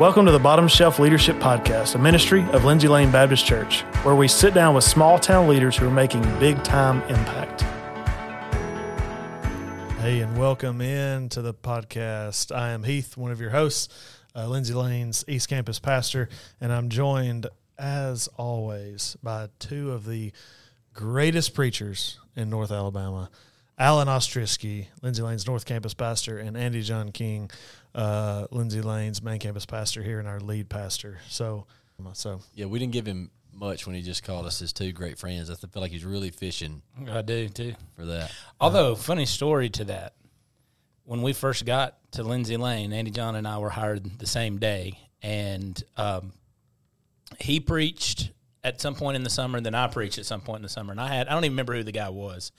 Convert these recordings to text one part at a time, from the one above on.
Welcome to the Bottom Shelf Leadership Podcast, a ministry of Lindsay Lane Baptist Church, where we sit down with small town leaders who are making big time impact. Hey, and welcome in to the podcast. I am Heath, one of your hosts, uh, Lindsay Lane's East Campus pastor, and I'm joined, as always, by two of the greatest preachers in North Alabama. Alan Ostrisky, Lindsay Lane's North Campus pastor, and Andy John King, uh, Lindsay Lane's main campus pastor here and our lead pastor. So, so Yeah, we didn't give him much when he just called us his two great friends. I feel like he's really fishing I do too. for that. Although, funny story to that. When we first got to Lindsay Lane, Andy John and I were hired the same day, and um, he preached at some point in the summer. and Then I preached at some point in the summer, and I had I don't even remember who the guy was.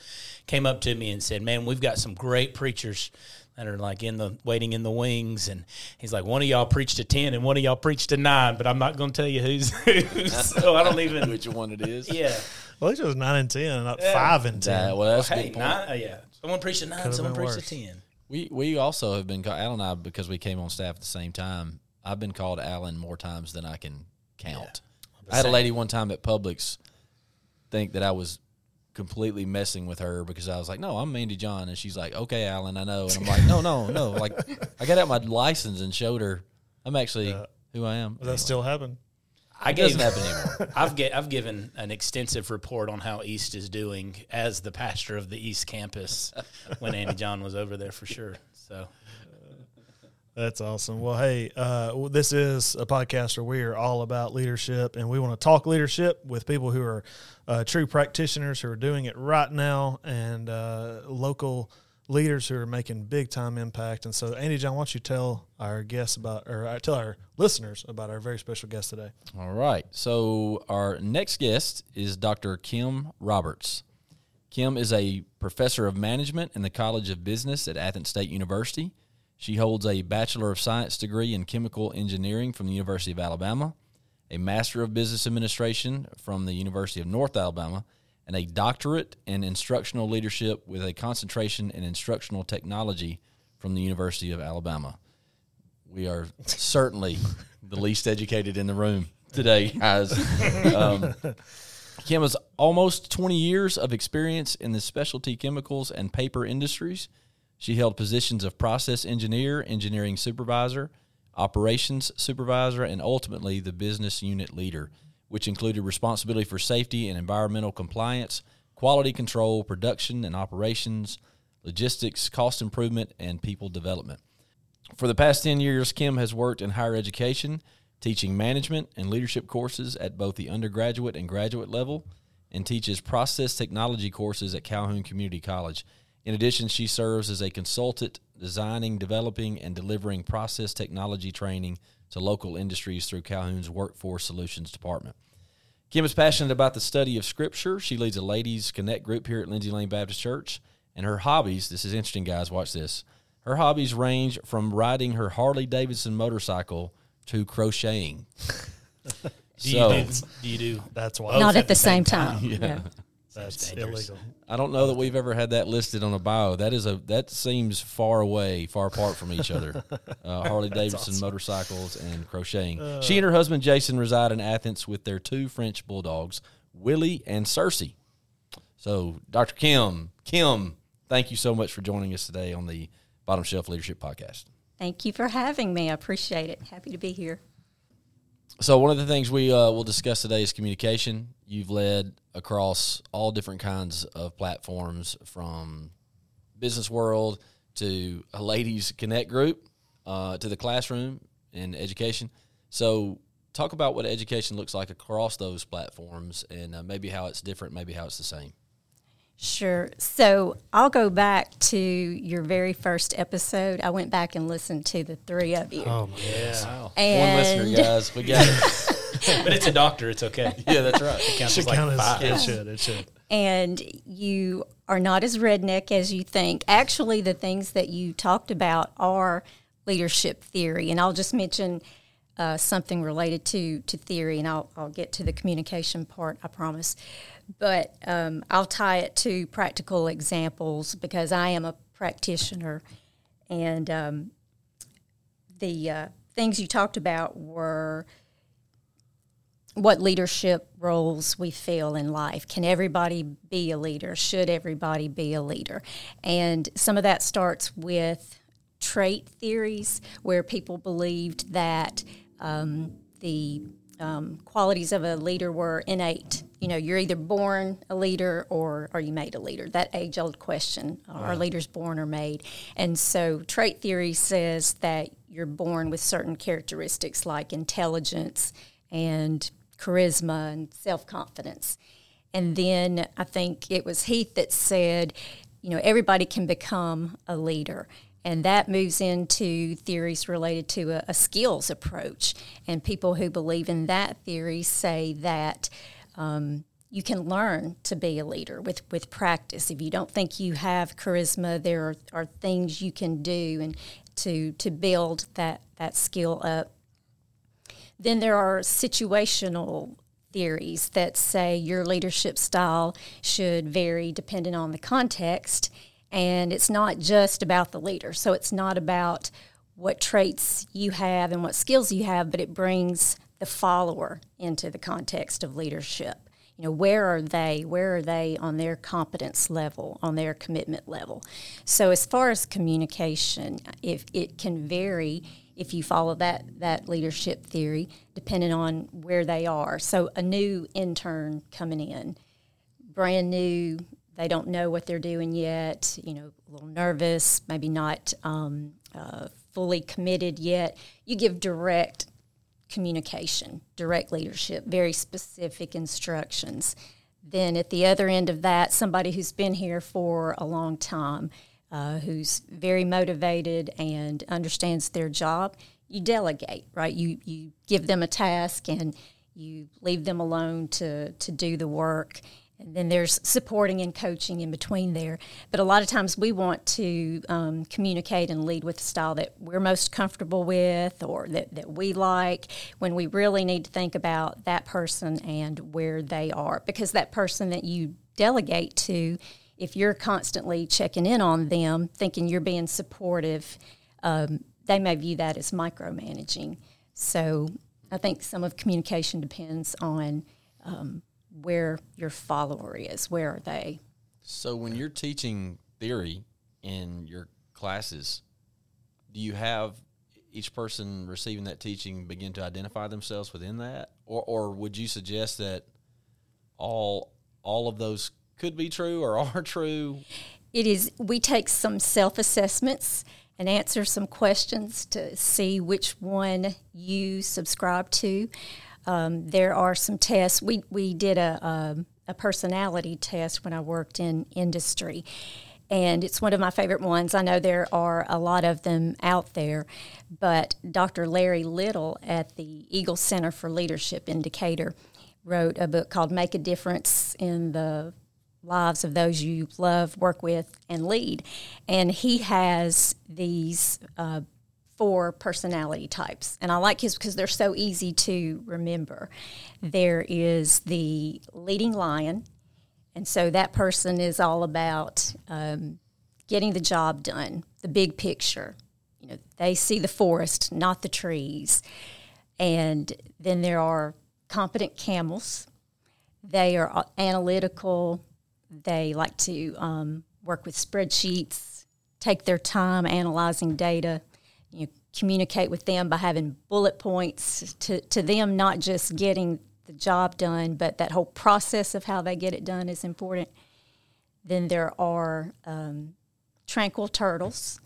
Came up to me and said, "Man, we've got some great preachers." That are like in the waiting in the wings, and he's like, one of y'all preached to ten, and one of y'all preached to nine, but I'm not going to tell you who's who, so I don't even. Which one it is? Yeah, well, at least it was nine and ten, not Yeah. five and ten. That, well, that's a hey, good point. nine, uh, yeah. Someone preached to 9 Could've someone preached worse. to ten. We we also have been called Alan and I because we came on staff at the same time. I've been called Alan more times than I can count. I had a lady one time at Publix think that I was completely messing with her because I was like, "No, I'm Andy John," and she's like, "Okay, Alan, I know," and I'm like, "No, no, no!" Like I got out my license and showed her I'm actually who I am. Does that still happen? I It gave, doesn't happen anymore. I've get, I've given an extensive report on how East is doing as the pastor of the East campus when Andy John was over there for sure. So That's awesome. Well, hey, uh, this is a podcast where we are all about leadership, and we want to talk leadership with people who are uh, true practitioners who are doing it right now, and uh, local leaders who are making big time impact. And so, Andy John, why don't you tell our guests about, or uh, tell our listeners about our very special guest today? All right. So our next guest is Dr. Kim Roberts. Kim is a professor of management in the College of Business at Athens State University. She holds a Bachelor of Science degree in Chemical Engineering from the University of Alabama, a Master of Business Administration from the University of North Alabama, and a doctorate in instructional leadership with a concentration in instructional technology from the University of Alabama. We are certainly the least educated in the room today, guys. Um, Kim has almost 20 years of experience in the specialty chemicals and paper industries. She held positions of process engineer, engineering supervisor, operations supervisor, and ultimately the business unit leader, which included responsibility for safety and environmental compliance, quality control, production and operations, logistics, cost improvement, and people development. For the past 10 years, Kim has worked in higher education, teaching management and leadership courses at both the undergraduate and graduate level, and teaches process technology courses at Calhoun Community College. In addition, she serves as a consultant designing, developing, and delivering process technology training to local industries through Calhoun's Workforce Solutions Department. Kim is passionate about the study of Scripture. She leads a ladies' connect group here at Lindsay Lane Baptist Church. And her hobbies, this is interesting, guys, watch this. Her hobbies range from riding her Harley Davidson motorcycle to crocheting. do you so, do, do you do That's why Not at the same time. Yeah. That's illegal. I don't know that we've ever had that listed on a bio. That is a that seems far away, far apart from each other. Uh, Harley Davidson motorcycles and crocheting. she and her husband Jason reside in Athens with their two French bulldogs, Willie and Cersei. So, Dr. Kim, Kim, thank you so much for joining us today on the Bottom Shelf Leadership Podcast. Thank you for having me. I appreciate it. Happy to be here. So one of the things we uh, will discuss today is communication. You've led across all different kinds of platforms, from business world to a ladies connect group, uh, to the classroom and education. So talk about what education looks like across those platforms, and uh, maybe how it's different, maybe how it's the same. Sure. So I'll go back to your very first episode. I went back and listened to the three of you. Oh my goodness. Wow. One listener, guys, we got it. but it's a doctor it's okay yeah, that's right. it counts Should as like count as- five it should. It should. and you are not as redneck as you think. Actually, the things that you talked about are leadership theory, and I'll just mention uh, something related to to theory, and I'll I'll get to the communication part. I promise, but um, I'll tie it to practical examples because I am a practitioner, and um, the uh, things you talked about were what leadership roles we fill in life. Can everybody be a leader? Should everybody be a leader? And some of that starts with trait theories, where people believed that um, the um, qualities of a leader were innate. You know, you're either born a leader or are you made a leader? That age old question are leaders born or made? And so, trait theory says that you're born with certain characteristics like intelligence and charisma and self confidence. And then I think it was Heath that said, you know, everybody can become a leader. And that moves into theories related to a, a skills approach. And people who believe in that theory say that um, you can learn to be a leader with, with practice. If you don't think you have charisma, there are, are things you can do and to, to build that, that skill up. Then there are situational theories that say your leadership style should vary depending on the context and it's not just about the leader. So it's not about what traits you have and what skills you have, but it brings the follower into the context of leadership. You know, where are they? Where are they on their competence level, on their commitment level? So as far as communication, if it can vary if you follow that that leadership theory, depending on where they are. So a new intern coming in, brand new they don't know what they're doing yet, you know, a little nervous, maybe not um, uh, fully committed yet. You give direct communication, direct leadership, very specific instructions. Then at the other end of that, somebody who's been here for a long time, uh, who's very motivated and understands their job, you delegate, right? You you give them a task and you leave them alone to to do the work and then there's supporting and coaching in between there. But a lot of times we want to um, communicate and lead with the style that we're most comfortable with or that, that we like when we really need to think about that person and where they are. Because that person that you delegate to, if you're constantly checking in on them, thinking you're being supportive, um, they may view that as micromanaging. So I think some of communication depends on. Um, where your follower is. Where are they? So when you're teaching theory in your classes, do you have each person receiving that teaching begin to identify themselves within that, or or would you suggest that all all of those could be true or are true? It is. We take some self assessments and answer some questions to see which one you subscribe to. Um, there are some tests. We, we did a, a, a personality test when I worked in industry and it's one of my favorite ones. I know there are a lot of them out there, but Dr. Larry Little at the Eagle Center for Leadership in Decatur wrote a book called Make a Difference in the Lives of Those You Love, Work With, and Lead. And he has these uh, four personality types. And I like his because they're so easy to remember. There is the leading lion, and so that person is all about um, getting the job done, the big picture. You know, they see the forest, not the trees. And then there are competent camels. They are analytical. They like to um, work with spreadsheets, take their time analyzing data you know, communicate with them by having bullet points to, to them not just getting the job done, but that whole process of how they get it done is important. Then there are um, tranquil turtles.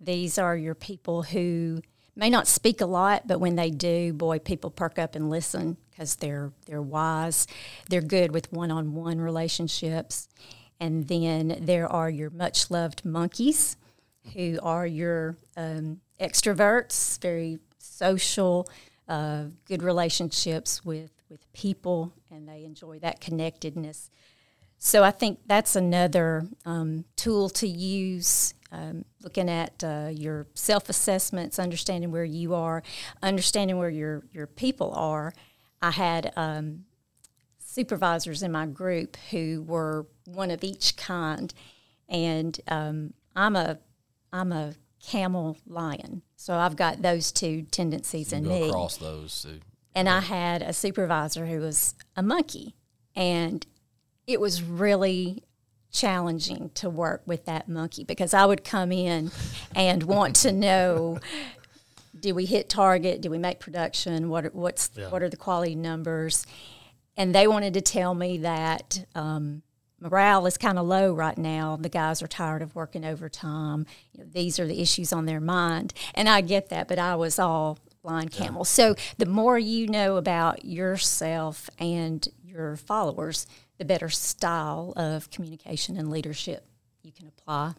These are your people who may not speak a lot, but when they do, boy, people perk up and listen because they're they're wise. They're good with one-on-one relationships. And then there are your much loved monkeys, who are your um, extroverts, very social, uh, good relationships with, with people, and they enjoy that connectedness. So I think that's another um, tool to use. Um, looking at uh, your self assessments, understanding where you are, understanding where your your people are. I had um, supervisors in my group who were one of each kind, and um, I'm a I'm a camel lion. So I've got those two tendencies in me. across those. So. And I had a supervisor who was a monkey. And it was really challenging to work with that monkey because I would come in and want to know did we hit target? Did we make production? What are, what's what are the quality numbers? And they wanted to tell me that um, morale is kind of low right now. The guys are tired of working overtime. You know, these are the issues on their mind, and I get that. But I was all blind camel. So the more you know about yourself and your followers, the better style of communication and leadership you can apply.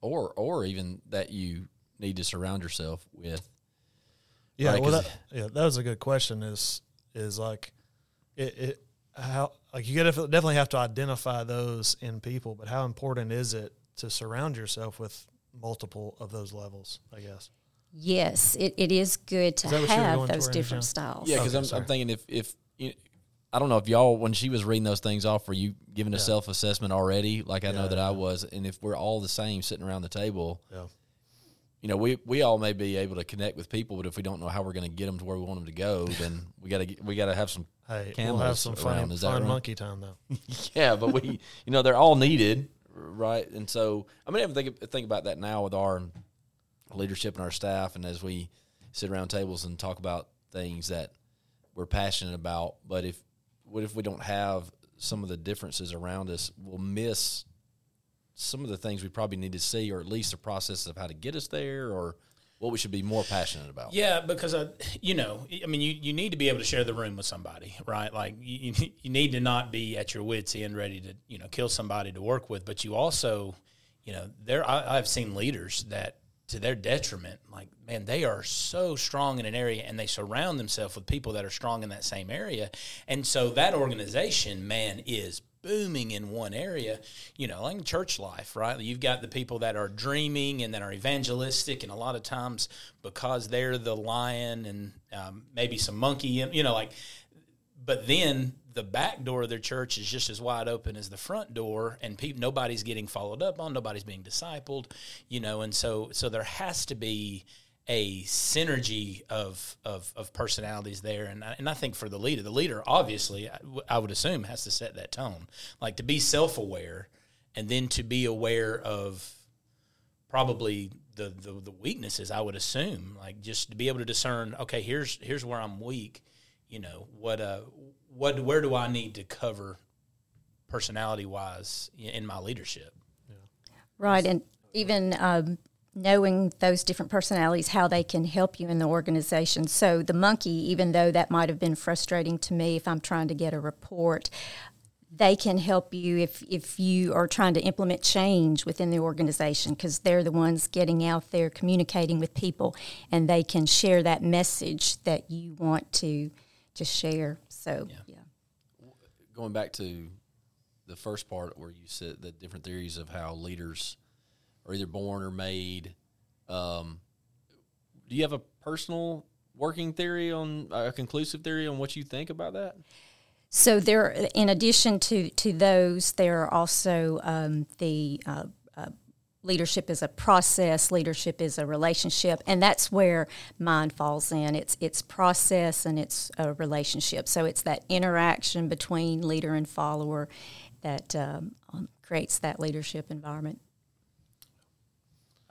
Or or even that you need to surround yourself with. Yeah, Right, well, 'cause- that, yeah, that was a good question. Is is like it, it how like you got to definitely have to identify those in people, but how important is it to surround yourself with multiple of those levels? I guess. Yes, it, it is good to Is that what you were have those different styles. Yeah, because Okay, I'm. I'm thinking if if you, I don't know if y'all when she was reading those things off, were you giving a Yeah. self assessment already? Like I know Yeah, that I was, and if we're all the same sitting around the table, Yeah. you know, we we all may be able to connect with people, but if we don't know how we're going to get them to where we want them to go, then we got to we got to have some. Hey, we'll have some around, fun, is that fun right? monkey time though. Yeah, but we, you know, they're all needed, right? And so I mean, I think think about that now with our leadership and our staff, and as we sit around tables and talk about things that we're passionate about. But if what if we don't have some of the differences around us? We'll miss some of the things we probably need to see, or at least the process of how to get us there, or what we should be more passionate about. Yeah, because I, you know, I mean, you, you need to be able to share the room with somebody, right? Like you, you- you need to not be at your wits end, ready to you know kill somebody to work with, but you also, you know, there I, I've seen leaders that to their detriment, like man, they are so strong in an area and they surround themselves with people that are strong in that same area, and so that organization, man, is booming in one area, you know, like church life, right? You've got the people that are dreaming and that are evangelistic, and a lot of times because they're the lion and um, maybe some monkey, you know, like, but then the back door of their church is just as wide open as the front door, and people nobody's getting followed up on, nobody's being discipled, you know, and so so there has to be a synergy of, of, of personalities there. And I, and I think for the leader, the leader obviously, I, would assume, has to set that tone. Like to be self aware and then to be aware of probably the, the, the weaknesses, I would assume. Like just to be able to discern, okay, here's here's where I'm weak. You know, what uh what where do I need to cover personality wise in my leadership? Right, and even um, knowing those different personalities, how they can help you in the organization. So the monkey, even though that might have been frustrating to me if I'm trying to get a report, they can help you if if you are trying to implement change within the organization because they're the ones getting out there communicating with people, and they can share that message that you want to to share. So yeah. Going back to the first part where you said the different theories of how leaders are either born or made. Um, do you have a personal working theory on a conclusive theory on what you think about that? So there, in addition to to those, there are also um, the uh, leadership is a process. Leadership is a relationship, and that's where mine falls in. It's it's process and it's a relationship. So it's that interaction between leader and follower that um, um, creates that leadership environment.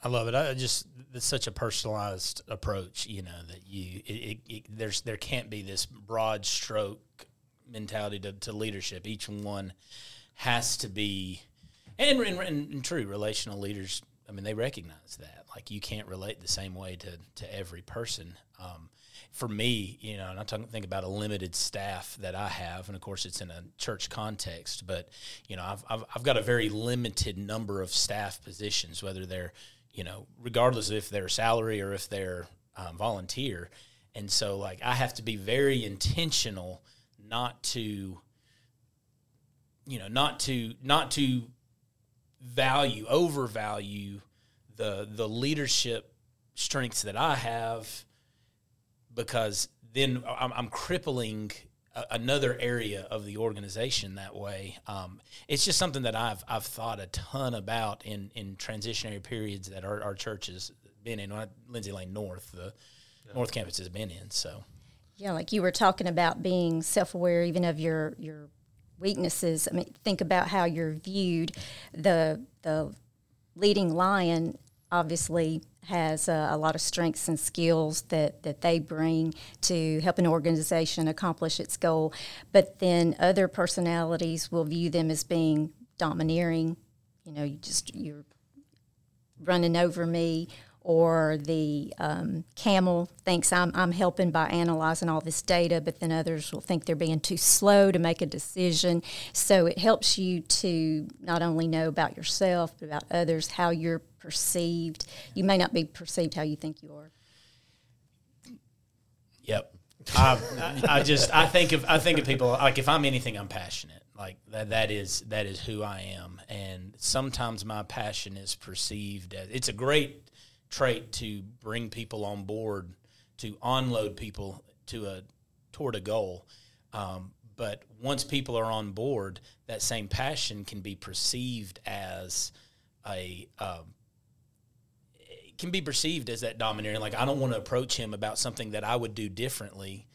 I love it. I just it's such a personalized approach, you know, that you it, it, it, there's there can't be this broad stroke mentality to, to leadership. Each one has to be, and and true relational leaders. I mean, they recognize that. Like you can't relate the same way to to every person. Um, for me, you know, and I talk, think about a limited staff that I have, and of course, it's in a church context. But you know, I've I've, I've got a very limited number of staff positions, whether they're you know, regardless of if they're salary or if they're um, volunteer. And so, like, I have to be very intentional not to, you know, not to not to value overvalue the the leadership strengths that I have because then I'm, I'm crippling a, another area of the organization that way. Um, it's just something that I've I've thought a ton about in in transitionary periods that our, our church has been in. Lindsay Lane North, the yeah. North Campus has been in. So, yeah, like you were talking about being self aware even of your your weaknesses. I mean, think about how you're viewed. The the leading lion obviously has a, lot of strengths and skills that, that they bring to help an organization accomplish its goal. But then other personalities will view them as being domineering. You know, you just you're running over me, or the um, camel thinks I'm, I'm helping by analyzing all this data, but then others will think they're being too slow to make a decision. So it helps you to not only know about yourself, but about others, how you're perceived. You may not be perceived how you think you are. Yep. I, I just I think of I think of people like if I'm anything I'm passionate like that that is that is who I am and sometimes my passion is perceived as it's a great trait to bring people on board, to onload people to a toward a goal. Um, but once people are on board, that same passion can be perceived as a um, can be perceived as that domineering. Like I don't want to approach him about something that I would do differently.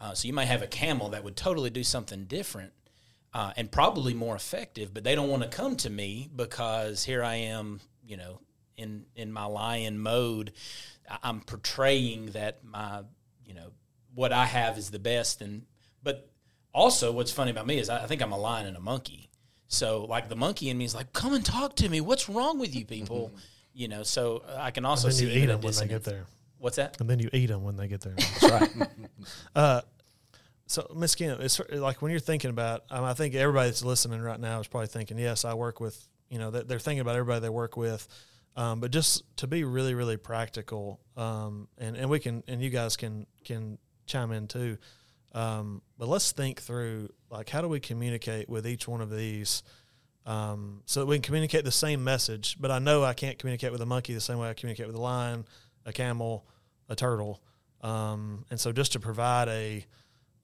Uh, so you might have a camel that would totally do something different uh, and probably more effective, but they don't want to come to me because here I am, you know, in in my lion mode, I'm portraying that my you know what I have is the best. And but also, what's funny about me is I, think I'm a lion and a monkey. So like the monkey in me is like, come and talk to me. What's wrong with you people? you know. So I can also and then see you eat them when they get there. What's that? And then you eat them when they get there. That's right. uh, so Miss Kim, it's like when you're thinking about, um, I think everybody that's listening right now is probably thinking, yes, I work with, you know, they're thinking about everybody they work with. Um, but just to be really, really practical, um, and and we can and you guys can can chime in too. Um, but let's think through like how do we communicate with each one of these um, so that we can communicate the same message. But I know I can't communicate with a monkey the same way I communicate with a lion, a camel, a turtle. Um, and so just to provide a,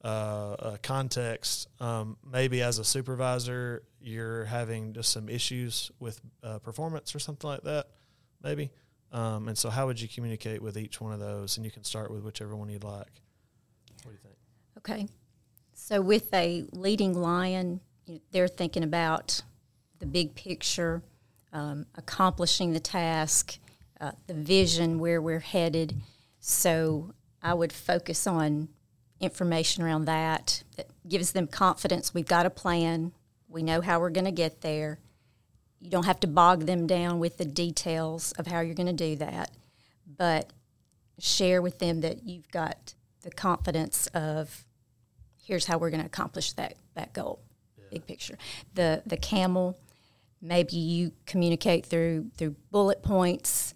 uh, a context, um, maybe as a supervisor, you're having just some issues with uh, performance or something like that maybe. Um, and so, how would you communicate with each one of those? And you can start with whichever one you'd like. What do you think? Okay. So, with a leading lion, they're thinking about the big picture, um, accomplishing the task, uh, the vision, where we're headed. So, I would focus on information around that that gives them confidence. We've got a plan. We know how we're going to get there you don't have to bog them down with the details of how you're going to do that, but share with them that you've got the confidence of here's how we're going to accomplish that that goal. Yeah. Big picture. The the camel, maybe you communicate through through bullet points.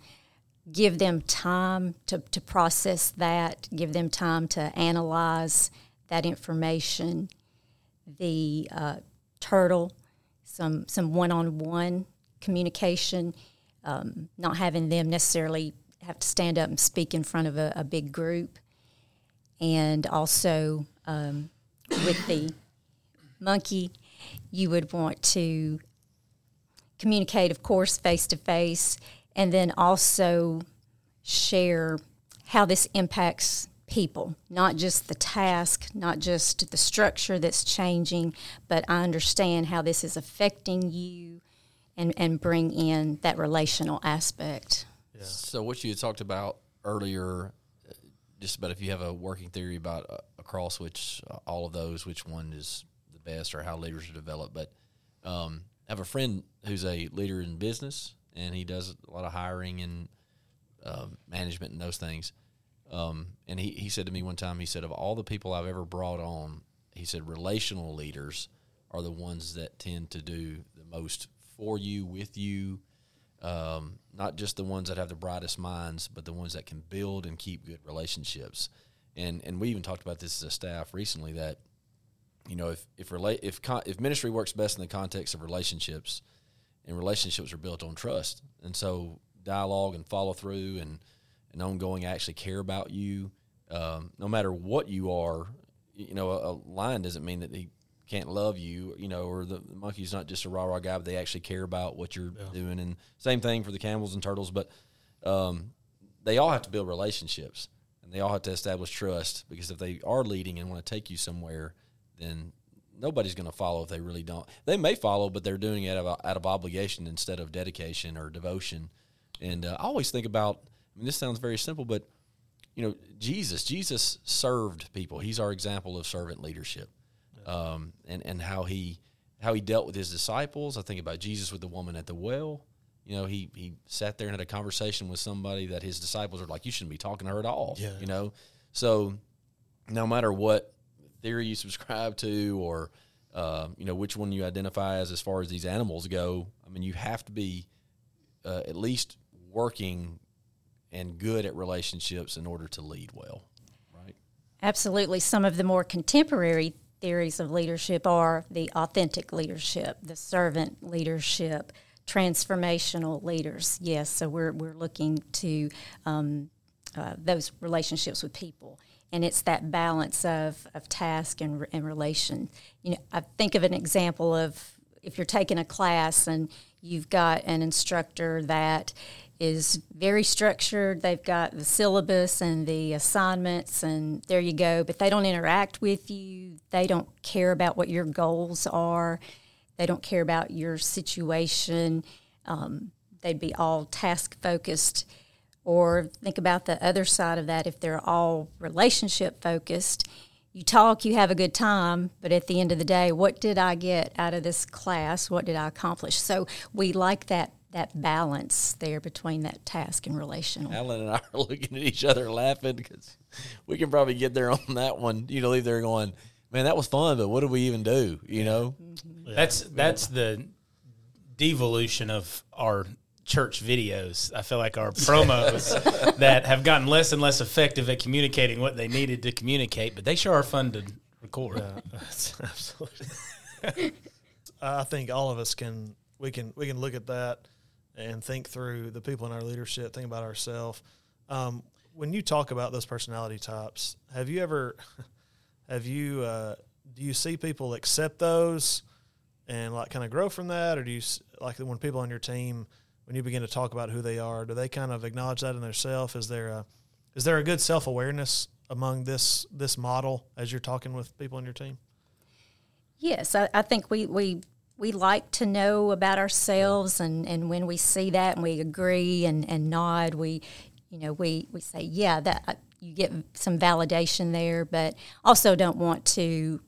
Give them time to, to process that. Give them time to analyze that information. The uh, turtle some some one on one communication, um, not having them necessarily have to stand up and speak in front of a, a big group, and also um, with the monkey, you would want to communicate, of course, face to face, and then also share how this impacts people, not just the task, not just the structure that's changing, but I understand how this is affecting you and, and bring in that relational aspect. Yeah. So, what you had talked about earlier, just about if you have a working theory about uh, across which uh, all of those, which one is the best or how leaders are developed. But um, I have a friend who's a leader in business and he does a lot of hiring and uh, management and those things um, and he, he said to me one time, he said, of all the people I've ever brought on, he said, relational leaders are the ones that tend to do the most for you, with you, um, not just the ones that have the brightest minds, but the ones that can build and keep good relationships. And and we even talked about this as a staff recently that, you know, if if relate if con- if ministry works best in the context of relationships, and relationships are built on trust, and so dialogue and follow through and and ongoing actually care about you, um, no matter what you are, you know, a, a lion doesn't mean that he can't love you, you know, or the, the monkey's not just a rah rah guy, but they actually care about what you're doing. And same thing for the camels and turtles, but um, they all have to build relationships and they all have to establish trust because if they are leading and want to take you somewhere, then nobody's going to follow if they really don't. They may follow, but they're doing it out of, out of obligation instead of dedication or devotion. And uh, I always think about. I mean, this sounds very simple, but you know, Jesus. Jesus served people. He's our example of servant leadership, um, and and how he how he dealt with his disciples. I think about Jesus with the woman at the well. You know, he he sat there and had a conversation with somebody that his disciples are like, you shouldn't be talking to her at all. Yeah. You know, so no matter what theory you subscribe to or uh, you know which one you identify as as far as these animals go i mean you have to be uh, at least working and good at relationships in order to lead well right Absolutely. Some of the more contemporary theories of leadership are the authentic leadership, the servant leadership, transformational leaders. Yes, so we're, we're looking to um, uh, those relationships with people. And it's that balance of, of task and, and relation. You know, I think of an example of if you're taking a class and you've got an instructor that is very structured. They've got the syllabus and the assignments, and there you go. But they don't interact with you. They don't care about what your goals are. They don't care about your situation. Um, they'd be all task focused. Or think about the other side of that if they're all relationship focused. You talk, you have a good time, but at the end of the day, what did I get out of this class? What did I accomplish? So we like that that balance there between that task and relational. alan and i are looking at each other laughing because we can probably get there on that one you know leave there going man that was fun but what did we even do you know mm-hmm. That's that's the devolution of our church videos. I feel like our promos that have gotten less and less effective at communicating what they needed to communicate, but they sure are fun to record. That's absolutely. I think all of us can we can we can look at that and think through the people in our leadership, think about ourselves. Um, when you talk about those personality types, have you ever have you uh, do you see people accept those and like kind of grow from that, or do you like when people on your team when you begin to talk about who they are, do they kind of acknowledge that in themselves? Is there a is there a good self awareness among this this model as you're talking with people on your team? Yes, I, I think we, we we like to know about ourselves, and, and when we see that and we agree and, and nod, we you know we, we say yeah that uh, you get some validation there, but also don't want to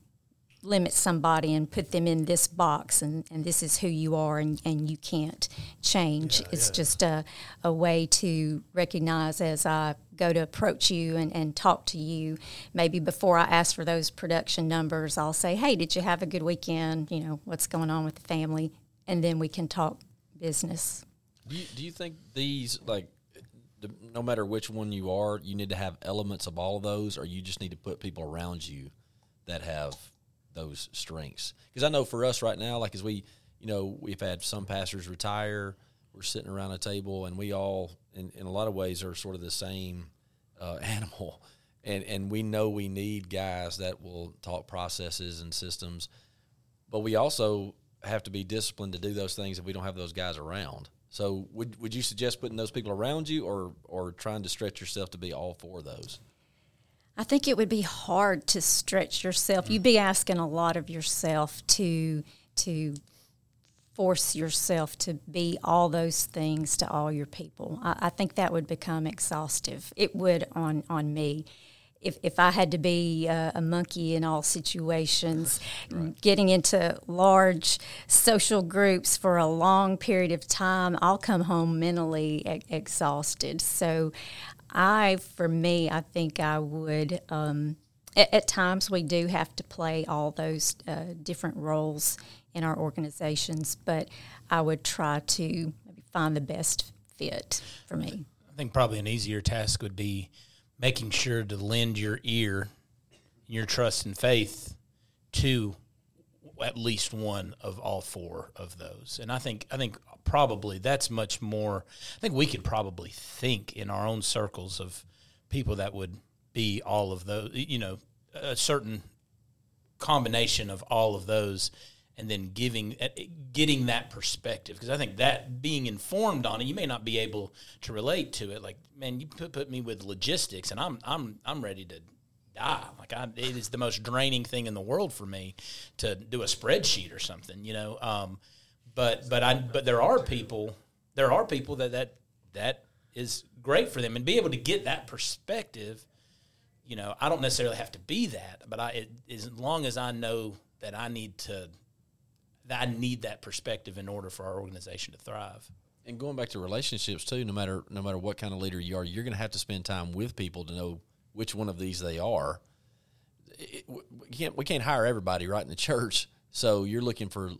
limit somebody and put them in this box and, and this is who you are and, and you can't change. it's just a, a way to recognize as I go to approach you and, and talk to you. Maybe before I ask for those production numbers, I'll say, Hey, did you have a good weekend? You know, what's going on with the family? And then we can talk business. Do you, do you think these like no matter which one you are, you need to have elements of all of those, or you just need to put people around you that have those strengths? Because I know for us right now, like as we, you know, we've had some pastors retire. We're sitting around a table, and we all, in, in a lot of ways, are sort of the same uh, animal, and and we know we need guys that will talk processes and systems, but we also have to be disciplined to do those things if we don't have those guys around. So would would you suggest putting those people around you or or trying to stretch yourself to be all four of those? I think it would be hard to stretch yourself. You'd be asking a lot of yourself to to force yourself to be all those things to all your people. I, I think that would become exhaustive. It would on on me. If, if I had to be a, a monkey in all situations, getting into large social groups for a long period of time, I'll come home mentally e- exhausted. So, I, for me, I think I would. Um, at, at times, we do have to play all those uh, different roles in our organizations, but I would try to find the best fit for me. I think probably an easier task would be making sure to lend your ear, your trust and faith to at least one of all four of those. And I think I think probably that's much more I think we could probably think in our own circles of people that would be all of those, you know, a certain combination of all of those and then giving uh, getting that perspective because I think that being informed on it, you may not be able to relate to it. Like, man, you put, put me with logistics, and I'm I'm I'm ready to die. Like, I, it is the most draining thing in the world for me to do a spreadsheet or something, you know. Um, but but I but there are people there are people that that that is great for them and be able to get that perspective. You know, I don't necessarily have to be that, but I it, as long as I know that I need to that I need that perspective in order for our organization to thrive. And going back to relationships too, no matter no matter what kind of leader you are, you're going to have to spend time with people to know which one of these they are. It, we can't we can't hire everybody right in the church, so you're looking for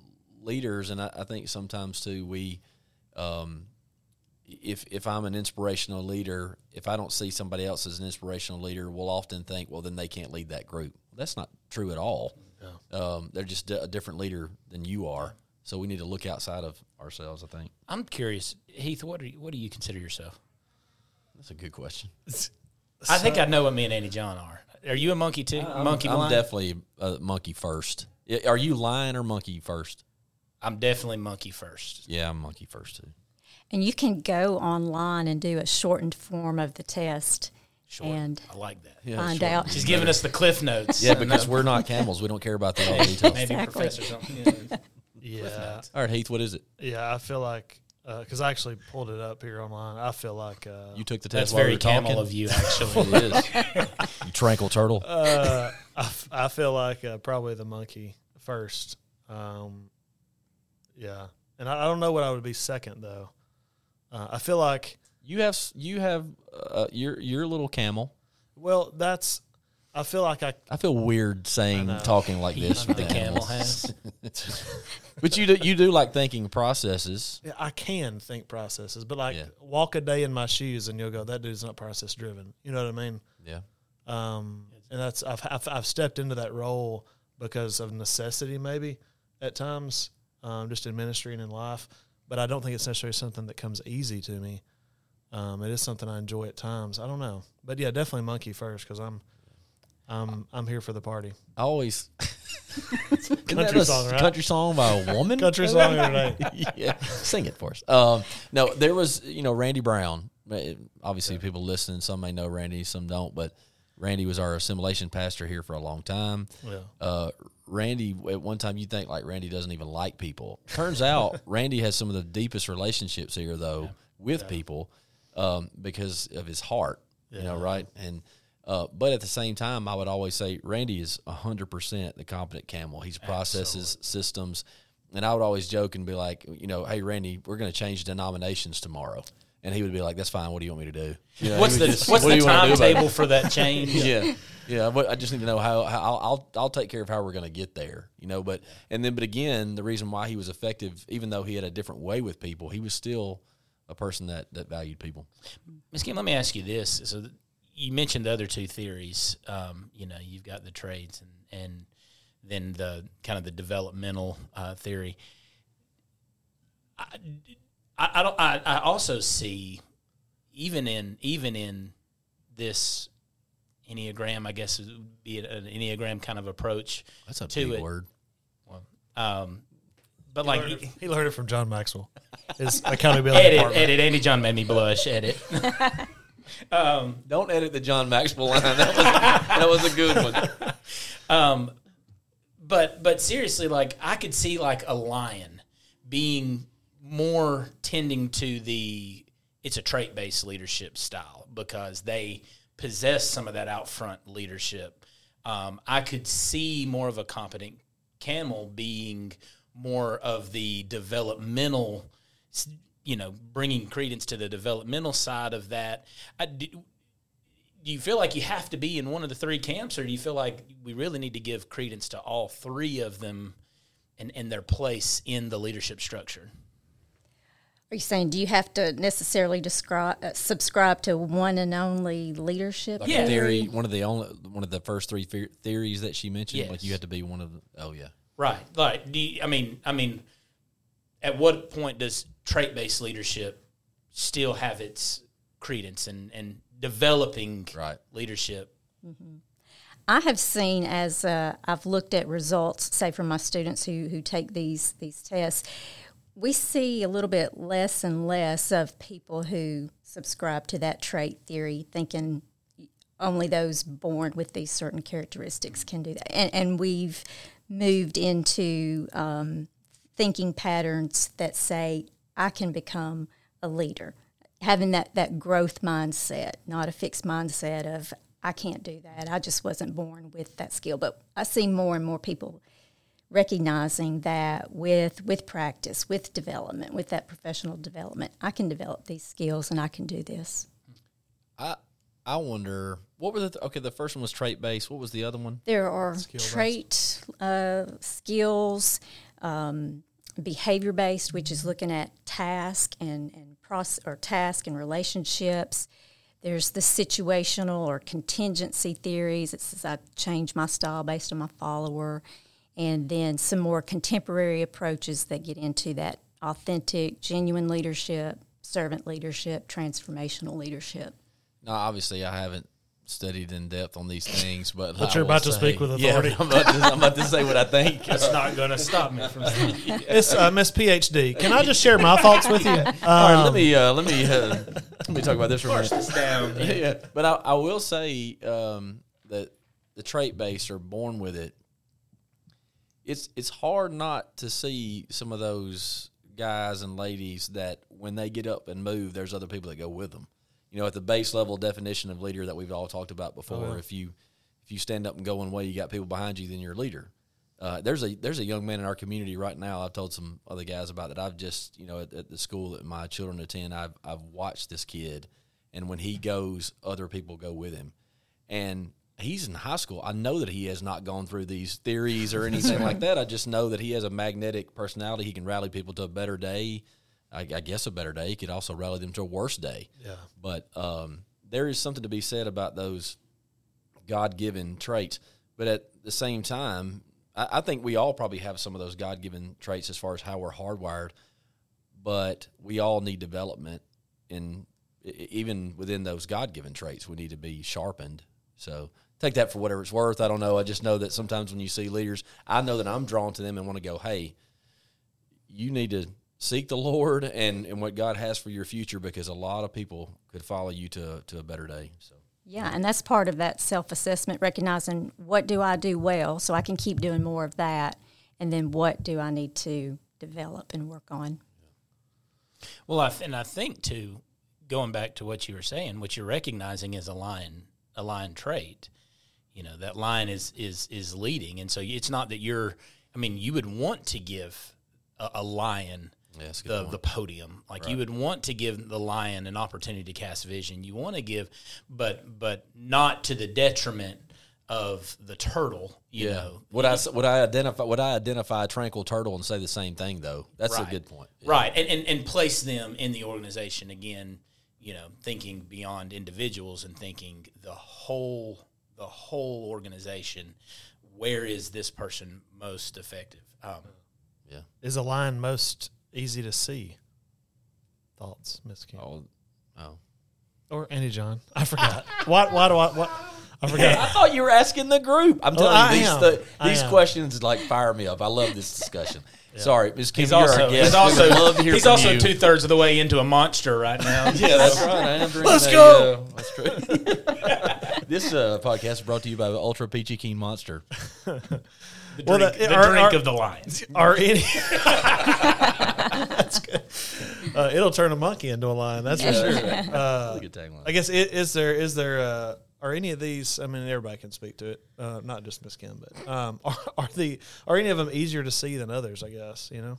leaders, and I, I think sometimes too we, um, if if I'm an inspirational leader, if I don't see somebody else as an inspirational leader, we'll often think, well, then they can't lead that group. That's not true at all. Um, they're just a different leader than you are. So we need to look outside of ourselves. I think I'm curious, Heath. What do you, what do you consider yourself? that's a good question. I think I know what me and Andy John are. Are you a monkey too? monkey I'm blind? definitely a monkey first. Are you lion or monkey first? I'm definitely monkey first. Yeah, I'm monkey first too. And you can go online and do a shortened form of the test Sure. and I like that. Yeah, find sure. out. She's giving us the cliff notes. Yeah, because we're not camels. We don't care about the all details. maybe Exactly. professor something. Yeah. Yeah, All right, Heath, what is it? yeah. I feel like because I actually pulled it up here online. I feel like uh, You took the That's test while we very were talking? camel of you, actually. It is. you tranquil turtle. uh, I, f- I feel like uh, probably the monkey first. Um, yeah, and I, I don't know what I would be second though. Uh, I feel like You have you have uh, your your little camel. well, that's. I feel like I I feel weird saying talking like this. With the camel animals. has. but you do you do like thinking processes. yeah, I can think processes, but like Yeah. walk a day in my shoes and you'll go, that dude's not process driven. You know what I mean? Yeah. Um, and that's I've, I've I've stepped into that role because of necessity, maybe at times, um, just in ministry and in life. But I don't think it's necessarily something that comes easy to me. Um, it is something I enjoy at times. I don't know, but yeah, definitely monkey first because I'm I'm I'm here for the party. I always Country song, right? Country song by a woman. Country song today. yeah, sing it for us. Um, no, there was you know Randy Brown. Obviously, people listening, some may know Randy, some don't. But Randy was our assimilation pastor here for a long time. Yeah. Uh, Randy, at one time, you think like Randy doesn't even like people. Turns out, Randy has some of the deepest relationships here, though, with people um, because of his heart. You know, right? And uh, but at the same time, I would always say Randy is hundred percent the competent camel. He's processes systems, and I would always joke and be like, you know, hey Randy, we're going to change denominations tomorrow, and he would be like, that's fine. What do you want me to do? You know, What's the would just, what's "What the you wanna do about it?" timetable for that change? yeah, yeah. But I just need to know how, how I'll, I'll I'll take care of how we're going to get there. You know, but and then but again, the reason why he was effective, even though he had a different way with people, he was still a person that that valued people. Ms. Kim, let me ask you this. So you mentioned the other two theories. Um, you know, you've got the traits and, and then the kind of the developmental uh, theory. I, I, I don't. I, I also see, even in even in this enneagram, I guess it would be an enneagram kind of approach. That's a to big it. word. Um, but like Learned it- he learned it from John Maxwell. His accountability edit, department. edit. Andy John made me blush. Edit. um, Don't edit the John Maxwell line. That was that was a good one. Um, but but seriously, like I could see like a lion being more tending to the it's a trait based leadership style because they possess some of that out front leadership. Um, I could see more of a competent camel being more of the developmental, you know, bringing credence to the developmental side of that. I, do, do you feel like you have to be in one of the three camps, or do you feel like we really need to give credence to all three of them and, and their place in the leadership structure? Are you saying do you have to necessarily describe uh, subscribe to one and only leadership? Like Yeah. theory, one of the only one of the first three the- theories that she mentioned. Like you had to be one of the. Oh yeah. Right. Like, do you, I mean, I mean, at what point does trait based leadership still have its credence and and developing Right. leadership? I have seen as uh, I've looked at results, say from my students who who take these these tests, we see a little bit less and less of people who subscribe to that trait theory, thinking only those born with these certain characteristics can do that, and, and we've moved into um, thinking patterns that say I can become a leader, having that that growth mindset, not a fixed mindset of I can't do that. I just wasn't born with that skill. But I see more and more people recognizing that with with practice, with development, with that professional development, I can develop these skills and I can do this. I I wonder what were the th- okay. The first one was trait based. What was the other one? There are Skill-based. trait uh, skills, um, behavior based, which is looking at task and and process or task and relationships. There's the situational or contingency theories. It says I change my style based on my follower, and then some more contemporary approaches that get into that authentic, genuine leadership, servant leadership, transformational leadership. No, obviously I haven't studied in depth on these things, but But I you're will about to speak with Yeah, authority. I'm, about to, I'm about to say what I think. That's not going to stop me from saying. It's uh, Miss PhD. Can I just share my thoughts with you? All right, Um, let me uh, let me uh, let me talk about this for a minute. This down. yeah, but I, I will say um, that the trait based are born with it. It's it's hard not to see some of those guys and ladies that when they get up and move, there's other people that go with them. You know, at the base level definition of leader that we've all talked about before, if you if you stand up and go one way, you got people behind you, then you're a leader. Uh, there's a there's a young man in our community right now. I've told some other guys about that. I've just you know at, at the school that my children attend, I've I've watched this kid, and when he goes, other people go with him, and he's in high school. I know that he has not gone through these theories or anything like that. I just know that he has a magnetic personality. He can rally people to a better day. I, I guess a better day. He could also rally them to a worse day. Yeah. But um, there is something to be said about those God given traits. But at the same time, I, I think we all probably have some of those God given traits as far as how we're hardwired. But we all need development, and e- even within those God given traits, we need to be sharpened. So take that for whatever it's worth. I don't know. I just know that sometimes when you see leaders, I know that I'm drawn to them and want to go, hey, you need to seek the Lord and, and what God has for your future because a lot of people could follow you to, to a better day. So Yeah, and that's part of that self assessment, recognizing what do I do well so I can keep doing more of that, and then what do I need to develop and work on. Well, I th- and I think too, going back to what you were saying, what you're recognizing is a lion, a lion trait. You know that lion is is is leading, and so it's not that you're. I mean, you would want to give a, a lion yeah, the point. the podium. Like you would want to give the lion an opportunity to cast vision. You want to give, but but not to the detriment of the turtle. You yeah. know, Would I would I identify would I identify a tranquil turtle and say the same thing though? That's Right. a good point. Yeah. right and, and and place them in the organization again you know thinking beyond individuals and thinking the whole the whole organization where is this person most effective um, Is a lion most easy to see? Thoughts, Miss Kim, Oh, oh. or Andy John? I forgot. why? Why do I? What? I forgot. I thought you were asking the group. I'm telling I you, these am. th- I these questions like fire me up. I love this discussion. Sorry, Ms. Kim, he's you're also our guest. he's also, love to hear he's from also you. two-thirds of the way into a monster right now Yeah, that's right. I am drinking Let's a, go. uh, that's true. this uh, podcast is brought to you by the Ultra Peachy Keen Monster. the Well, the- the are- drink are- of the lions Are any? that's good. Uh, it'll turn a monkey into a lion. That's for sure. That's a good tagline. I guess i- is there is there uh, are any of these? I mean, everybody can speak to it, uh, not just Miss Kim, but um, are, are the are any of them easier to see than others? I guess you know.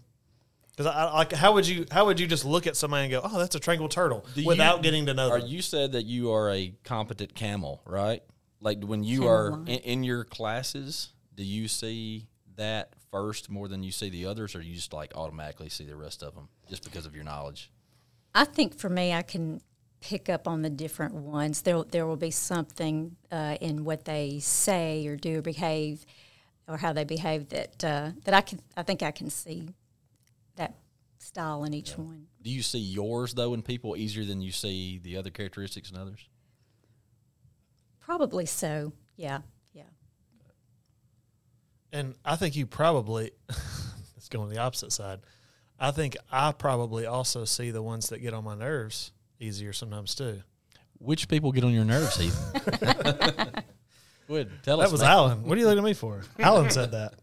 Because I, I like, how would you how would you just look at somebody and go, "Oh, that's a tranquil turtle," Do you- without getting to know Are them? you said that you are a competent camel, right? Like when you Camel are in, in your classes, do you see that first more than you see the others, or you just like automatically see the rest of them just because of your knowledge? I think for me, I can pick up on the different ones. There, there will be something uh, in what they say or do or behave, or how they behave that uh, that I can. I think I can see that style in each one. Do you see yours though in people easier than you see the other characteristics in others? Probably so. Yeah, yeah. and I think you probably it's going the opposite side. I think I probably also see the ones that get on my nerves easier sometimes too. Which people get on your nerves, Heath? Good. Tell That us. was man. Alan. What are you looking at me for? Alan said that.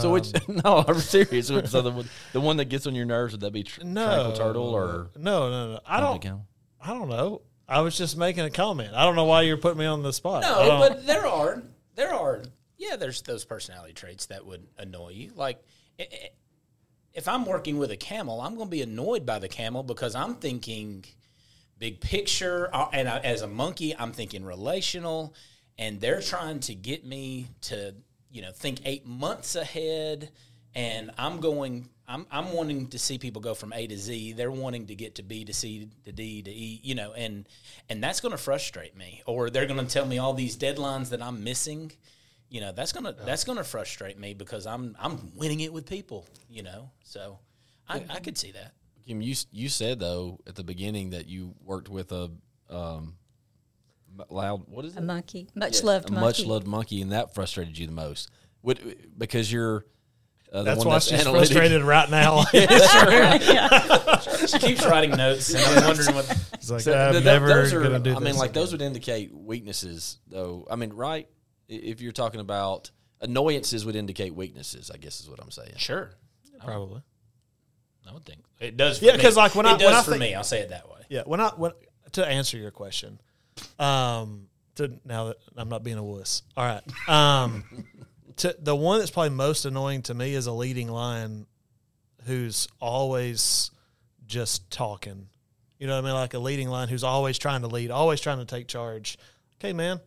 So which? Um, no, I'm serious. So the, one- the one that gets on your nerves would that be tr- No, turtle or? no, no, no. I don't. Camel? I don't know. I was just making a comment. I don't know why you're putting me on the spot. No, but there are there are yeah, there's those personality traits that would annoy you. Like i- i- if I'm working with a camel, I'm going to be annoyed by the camel because I'm thinking big picture, and I, as a monkey, I'm thinking relational, and they're trying to get me to you know think eight months ahead, and I'm going. I'm, I'm wanting to see people go from A to Z. They're wanting to get to B to C to D to E, you know, and and that's going to frustrate me. Or they're going to tell me all these deadlines that I'm missing. You know, that's gonna that's gonna frustrate me because I'm I'm winning it with people. You know, so I, I could see that. Kim, you you said though at the beginning that you worked with a um, loud. What is it? A monkey, much loved a monkey. much loved monkey, and that frustrated you the most. Would because you're uh, the that's one why that's she's analytic. frustrated right now. She keeps writing notes, and I'm wondering what. It's like So I'm th- th- never those are, gonna do I mean, like again. those would indicate weaknesses, though. I mean, right? If you're talking about annoyances, would indicate weaknesses. I guess is what I'm saying. Sure, probably. I would think it does. For Yeah, me. 'cause, like, when it I- does when I for think- me, I'll say it that way. Yeah. When I when to answer your question, um, to now that I'm not being a wuss. All right. Um, to the one that's probably most annoying to me is a leading lion who's always just talking. You know what I mean? Like a leading lion who's always trying to lead, always trying to take charge. Okay, man,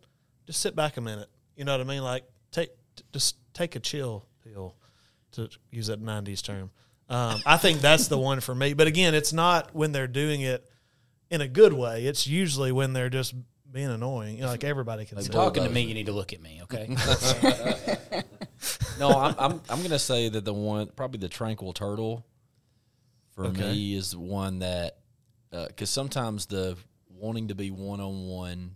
just sit back a minute. You know what I mean? Like take just take a chill pill, to use that '90s term. Um, I think that's the one for me. But again, it's not when they're doing it in a good way. It's usually when they're just being annoying. You know, like everybody can say. Talking to me, you need to look at me, okay? No, I'm I'm, I'm going to say that the one probably the tranquil turtle for Okay. me is the one that because sometimes the wanting to be one on one,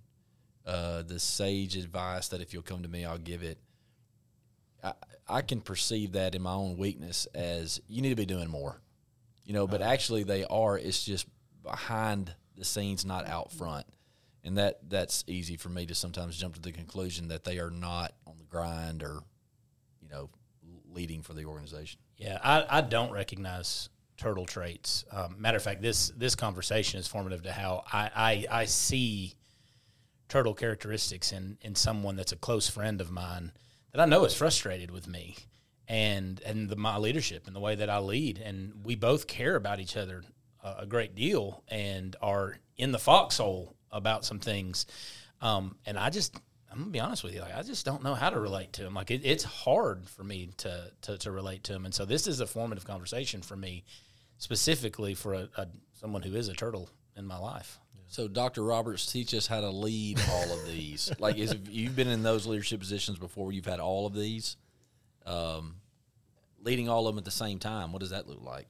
the sage advice that if you'll come to me, I'll give it. I, I can perceive that in my own weakness as you need to be doing more, you know. But actually, they are. It's just behind the scenes, not out front, and that that's easy for me to sometimes jump to the conclusion that they are not on the grind or you know, leading for the organization. Yeah, I, I don't recognize turtle traits. Um, matter of fact, this this conversation is formative to how I, I, I see turtle characteristics in, in someone that's a close friend of mine that I know is frustrated with me and and the, my leadership and the way that I lead. And we both care about each other a, a great deal and are in the foxhole about some things. Um, and I just I'm gonna be honest with you, like I just don't know how to relate to him. Like it, it's hard for me to, to to relate to him, and so this is a formative conversation for me, specifically for a, a someone who is a turtle in my life. So, Dr. Roberts, teach us how to lead all of these. like, is you've been in those leadership positions before? You've had all of these, um, leading all of them at the same time. What does that look like?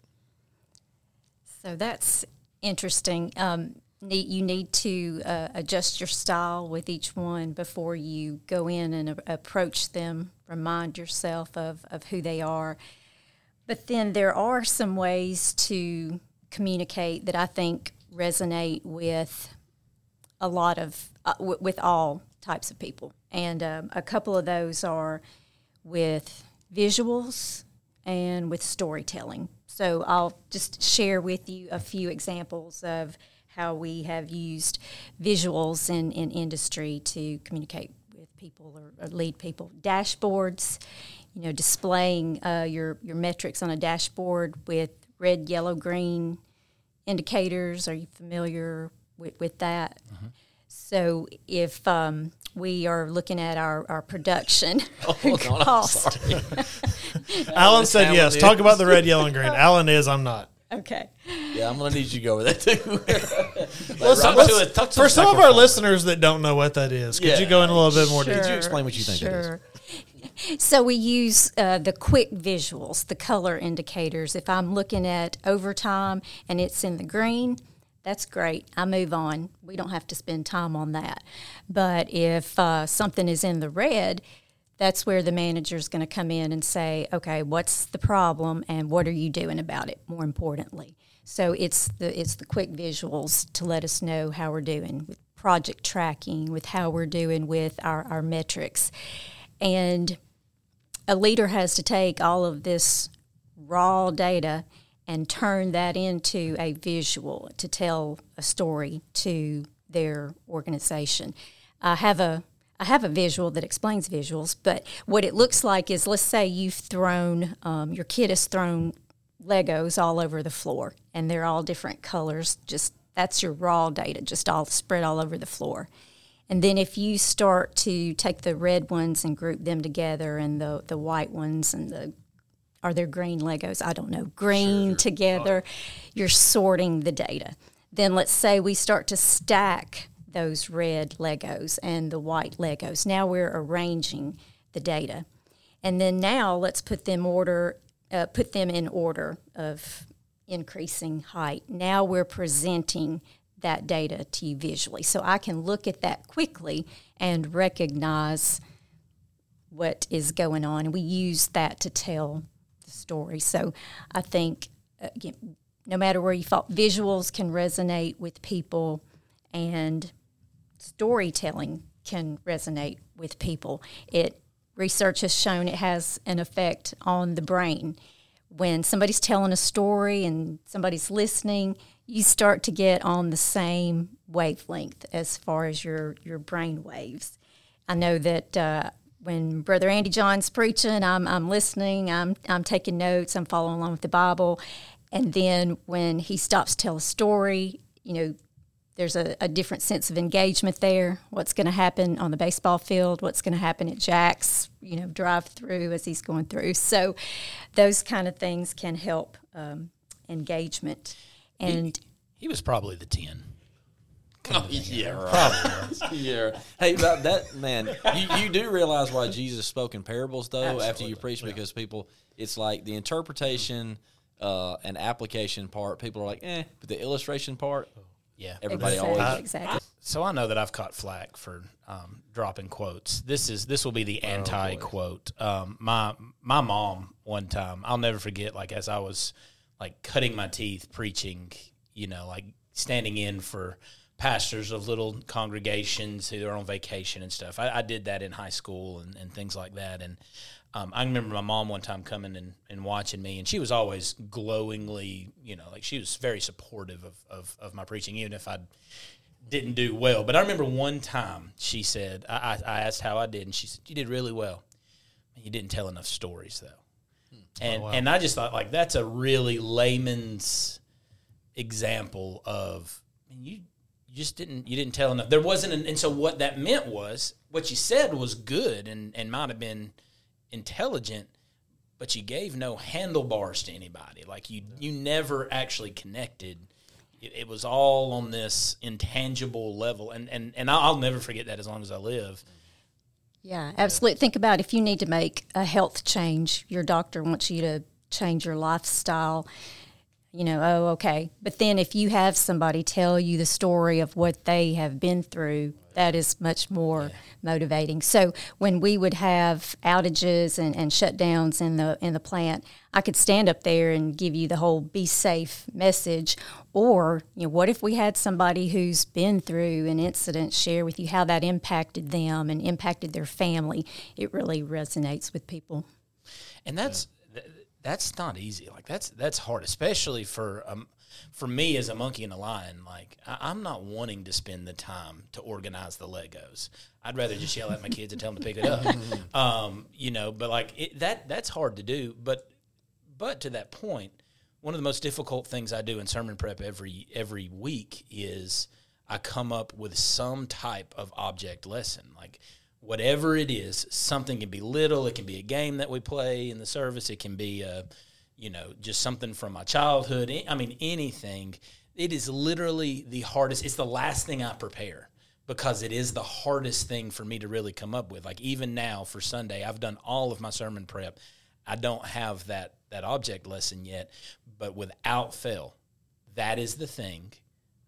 So that's interesting. Um, need, you need to uh, adjust your style with each one before you go in and a- approach them. Remind yourself of, of who they are. But then there are some ways to communicate that I think resonate with a lot of uh, w- with all types of people, and um, a couple of those are with visuals and with storytelling. So I'll just share with you a few examples of how we have used visuals in, in industry to communicate with people or, or lead people. Dashboards, you know, displaying uh, your, your metrics on a dashboard with red, yellow, green indicators. Are you familiar with, with that? So if um, we are looking at our, our production Hold on, I'm cost, Alan said Alan yes. is. Talk about the red, yellow, and green. Alan is. I'm not. okay. Yeah, I'm going to need you to go over that too. Well, so Talk let's- to it- talk to for the some of our listeners that don't know what that is, could you go in a little bit more detail? Could you explain what you think that is? So we use uh, the quick visuals, the color indicators. If I'm looking at overtime and it's in the green, that's great. I move on. We don't have to spend time on that. But if uh, something is in the red, that's where the manager is going to come in and say, okay, what's the problem and what are you doing about it? More importantly, so it's the it's the quick visuals to let us know how we're doing with project tracking, with how we're doing with our, our metrics, and a leader has to take all of this raw data and turn that into a visual to tell a story to their organization. I have a I have a visual that explains visuals, but what it looks like is let's say you've thrown um, your kid has thrown Legos all over the floor, and they're all different colors. Just that's your raw data, just all spread all over the floor. And then if you start to take the red ones and group them together, and the the white ones and the are there green Legos? I don't know. Green sure. together, you're sorting the data. Then let's say we start to stack those red Legos and the white Legos. Now we're arranging the data. And then now let's put them order uh, put them in order of increasing height. Now we're presenting that data to you visually. So I can look at that quickly and recognize what is going on. And we use that to tell the story. So I think, again, no matter where you fall, visuals can resonate with people and storytelling can resonate with people. It research has shown it has an effect on the brain. When somebody's telling a story and somebody's listening, you start to get on the same wavelength as far as your, your brain waves. I know that uh, when Brother Andy John's preaching, I'm, I'm listening, I'm, I'm taking notes, I'm following along with the Bible. And then when he stops to tell a story, you know, there's a, a different sense of engagement there. What's going to happen on the baseball field? What's going to happen at Jack's, you know, drive through as he's going through? So, those kind of things can help um, engagement. And he, he, was probably the ten. Oh, yeah, right. yeah. Hey, about that man, you, you do realize why Jesus spoke in parables though Absolutely. after you preach because people, it's like the interpretation uh, and application part. People are like, eh, but the illustration part, yeah, everybody exactly. always exactly. So I know that I've caught flack for um, dropping quotes. This is this will be the anti quote. Um, my my mom one time I'll never forget. Like as I was like cutting my teeth preaching, you know, like standing in for pastors of little congregations who are on vacation and stuff. I, I did that in high school and, and things like that. And um, I remember my mom one time coming and, and watching me, and she was always glowingly, you know, like she was very supportive of, of, of my preaching, even if I didn't do well. But I remember one time she said, I, I asked how I did, and she said, You did really well. You didn't tell enough stories, though. Hmm. And, oh, wow. and I just thought, like, that's a really layman's example of, I mean, you, you just didn't you didn't tell enough. There wasn't, an, and so what that meant was what you said was good and and might have been intelligent, but you gave no handlebars to anybody. Like you, you never actually connected. It, it was all on this intangible level, and and and I'll, I'll never forget that as long as I live. Yeah, absolutely. Think about if you need to make a health change, your doctor wants you to change your lifestyle you know, oh, okay. But then if you have somebody tell you the story of what they have been through, that is much more yeah. motivating. So when we would have outages and, and shutdowns in the in the plant, I could stand up there and give you the whole be safe message. Or, you know, what if we had somebody who's been through an incident share with you how that impacted them and impacted their family? It really resonates with people. And that's that's not easy. Like that's that's hard, especially for um for me as a monkey and a lion. Like I, am not wanting to spend the time to organize the Legos. I'd rather just yell at my kids and tell them to pick it up. Um, you know, but like it, that that's hard to do. But but to that point, one of the most difficult things I do in sermon prep every every week is I come up with some type of object lesson. Like whatever it is, something can be little, it can be a game that we play in the service, it can be a, you know, just something from my childhood. I mean, anything. It is literally the hardest. It's the last thing I prepare because it is the hardest thing for me to really come up with. Like even now for Sunday, I've done all of my sermon prep. I don't have that that object lesson yet, but without fail, that is the thing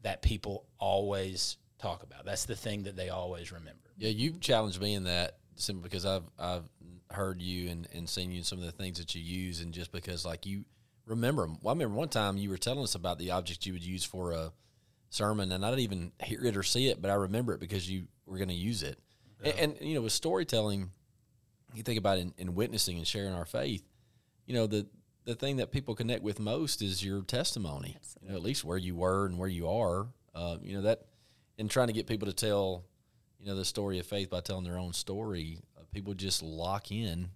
that people always talk about. That's the thing that they always remember. Yeah, you've challenged me in that simply because I've I've heard you and, and seen you and some of the things that you use, and just because like you remember them. Well, I remember one time you were telling us about the object you would use for a sermon, and I didn't even hear it or see it, but I remember it because you were going to use it. And, and you know, with storytelling, you think about in, in witnessing and sharing our faith. You know, the the thing that people connect with most is your testimony. You know, at least where you were and where you are. Uh, you know that, and trying to get people to tell, you know, the story of faith by telling their own story. Uh, people just lock in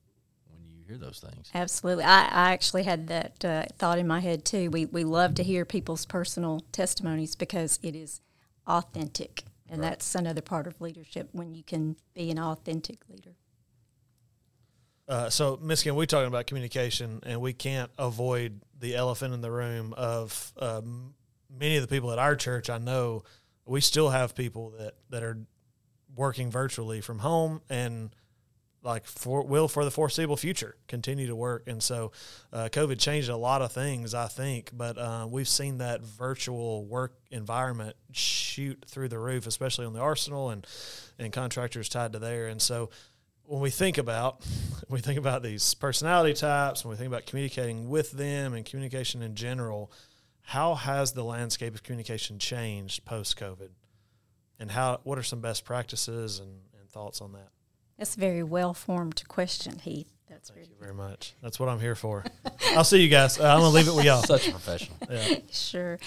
when you hear those things. Absolutely. I, I actually had that uh, thought in my head too. We, we love to hear people's personal testimonies because it is authentic. And that's another part of leadership when you can be an authentic leader. Uh, so, Miss Kim, we're talking about communication, and we can't avoid the elephant in the room of um, many of the people at our church. I know we still have people that, that are working virtually from home and like for will for the foreseeable future continue to work. And so uh, covid changed a lot of things i think but uh, we've seen that virtual work environment shoot through the roof especially on the arsenal and and contractors tied to there. And so when we think about we think about these personality types when we think about communicating with them and communication in general how has the landscape of communication changed post covid and how what are some best practices and, and thoughts on that That's a very well formed question, Heath. That's very Thank you very much. That's what I'm here for. I'll see you guys. Uh, I'm gonna leave it with y'all. Such a professional. Yeah. Sure.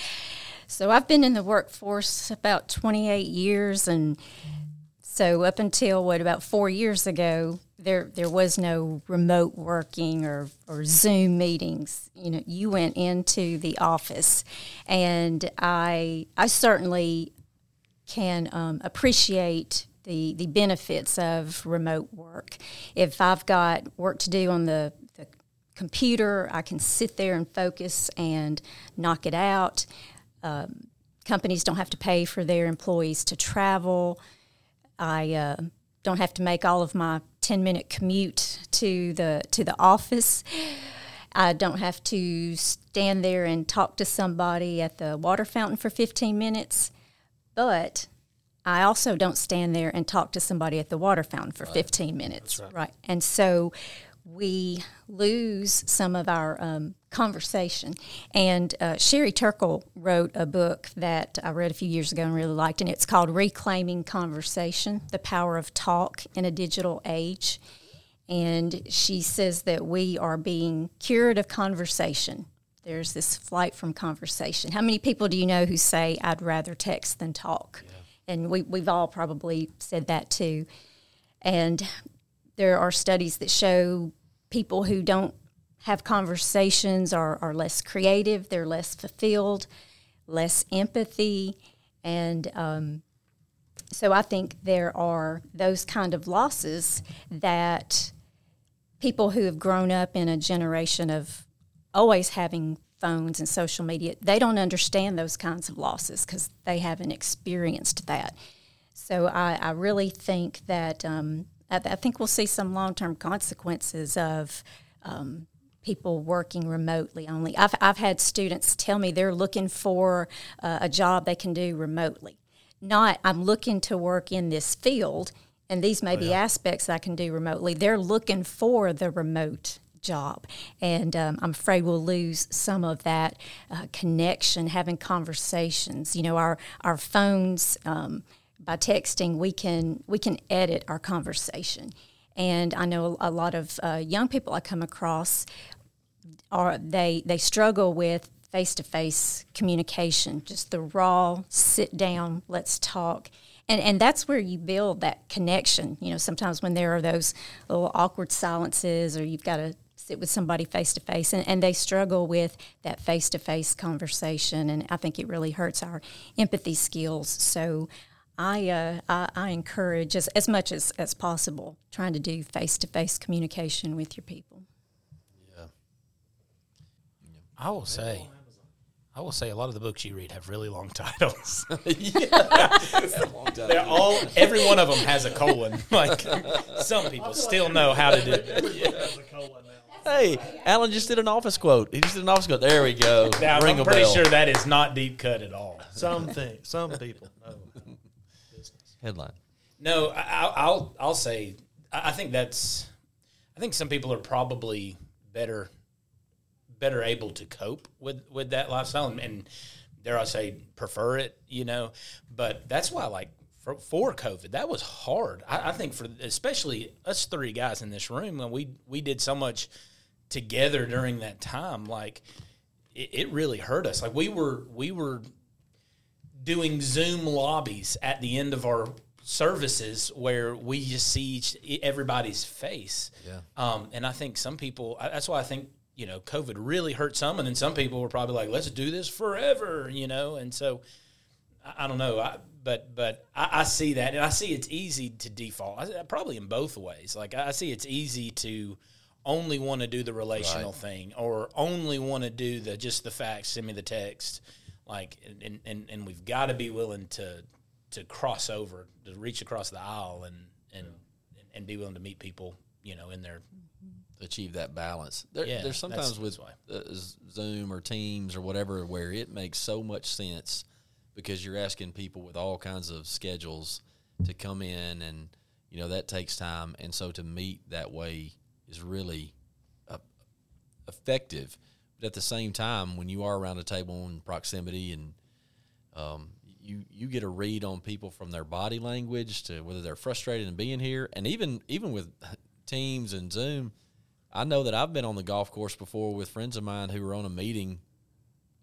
So I've been in the workforce about 28 years, and so up until what about four years ago, there there was no remote working or or Zoom meetings. You know, you went into the office, and I I certainly can um, appreciate the the benefits of remote work. If I've got work to do on the, the computer, I can sit there and focus and knock it out. Um, companies don't have to pay for their employees to travel. I uh, don't have to make all of my ten minute commute to the to the office. I don't have to stand there and talk to somebody at the water fountain for 15 minutes, but I also don't stand there and talk to somebody at the water fountain for 15 minutes. Right. And so we lose some of our um, conversation. And uh, Sherry Turkle wrote a book that I read a few years ago and really liked, and it's called Reclaiming Conversation The Power of Talk in a Digital Age. And she says that we are being cured of conversation. There's this flight from conversation. How many people do you know who say, I'd rather text than talk? And we, we've all probably said that too. And there are studies that show people who don't have conversations are, are less creative, they're less fulfilled, less empathy. And um, so I think there are those kind of losses that people who have grown up in a generation of always having phones and social media, they don't understand those kinds of losses because they haven't experienced that. So I, I really think that um, I, I, think we'll see some long term consequences of um, people working remotely only. I've, I've had students tell me they're looking for uh, a job they can do remotely. Not, I'm looking to work in this field, and these may oh, yeah. be aspects I can do remotely. They're looking for the remote job. And um, I'm afraid we'll lose some of that uh, connection, having conversations. You know, our, our phones, um, by texting, we can, we can edit our conversation. And I know a lot of uh, young people I come across are they they struggle with face to face communication, just the raw sit down, let's talk. And, and that's where you build that connection. You know, sometimes when there are those little awkward silences or you've got to sit with somebody face to face and they struggle with that face to face conversation and I think it really hurts our empathy skills. So I, uh, I, I, encourage as, as much as, as possible trying to do face to face communication with your people. Yeah. I will say I will say a lot of the books you read have really long titles. They're all every one of them has a colon. Like some people still know how to do it. Hey, Alan just did an office quote. He just did an office quote. There we go. Now, Ring I'm pretty bell. sure that is not deep cut at all. Some things, some people know. Headline. No, I, will I'll I'll say I I think that's. I think some people are probably better, better able to cope with with that lifestyle, and, and dare I say, prefer it. You know, but that's why, like for, for COVID, that was hard. I, I think for especially us three guys in this room, when we we did so much together during that time, like it, it really hurt us. Like we were we were doing Zoom lobbies at the end of our services where we just see each, everybody's face. Yeah. Um, and I think some people, that's why I think, you know, COVID really hurt some. And then some people were probably like, let's do this forever, you know? And so I, I don't know. I, but, but I, I see that and I see it's easy to default I, probably in both ways. Like I see it's easy to only want to do the relational thing or only want to do the, just the facts, send me the text like and, and, and we've got to be willing to to cross over to reach across the aisle and and and be willing to meet people you know in their achieve that balance. There, Yeah, there's sometimes with uh, Zoom or Teams or whatever where it makes so much sense because you're asking people with all kinds of schedules to come in and you know that takes time and so to meet that way is really uh, effective. But at the same time, when you are around a table in proximity and um, you you get a read on people from their body language to whether they're frustrated in being here, and even even with Teams and Zoom, I know that I've been on the golf course before with friends of mine who were on a meeting,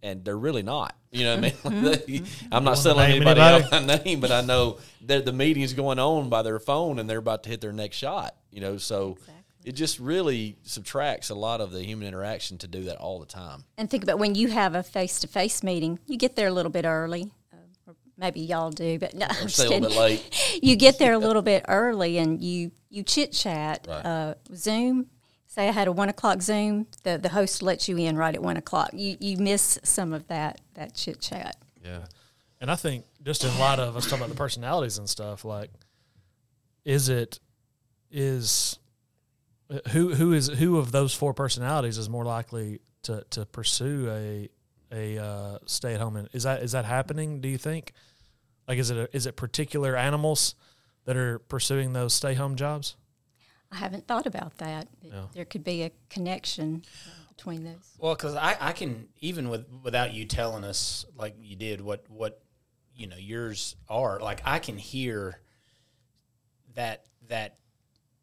and they're really not. You know what I mean? Like, I'm not selling anybody anybody? out my name, but I know that the meeting's going on by their phone, and they're about to hit their next shot. You know, so. It just really subtracts a lot of the human interaction to do that all the time. And think about when you have a face to face meeting, you get there a little bit early. Uh, maybe y'all do, but no, I'm just stay a little kidding. bit late. You get there a little bit early and you you chit chat. Right. Uh, Zoom. Say I had a one o'clock Zoom, the the host lets you in right at one o'clock. You you miss some of that that chit chat. Yeah. And I think just in light of us talking about the personalities and stuff, like, is it is who who is who of those four personalities is more likely to to pursue a a uh, stay at home? And Is that is that happening? Do you think? Like, is it a, is it particular animals that are pursuing those stay home jobs? I haven't thought about that. Yeah. There could be a connection between those. well because I, I can even with without you telling us like you did what what you know yours are like i can hear that that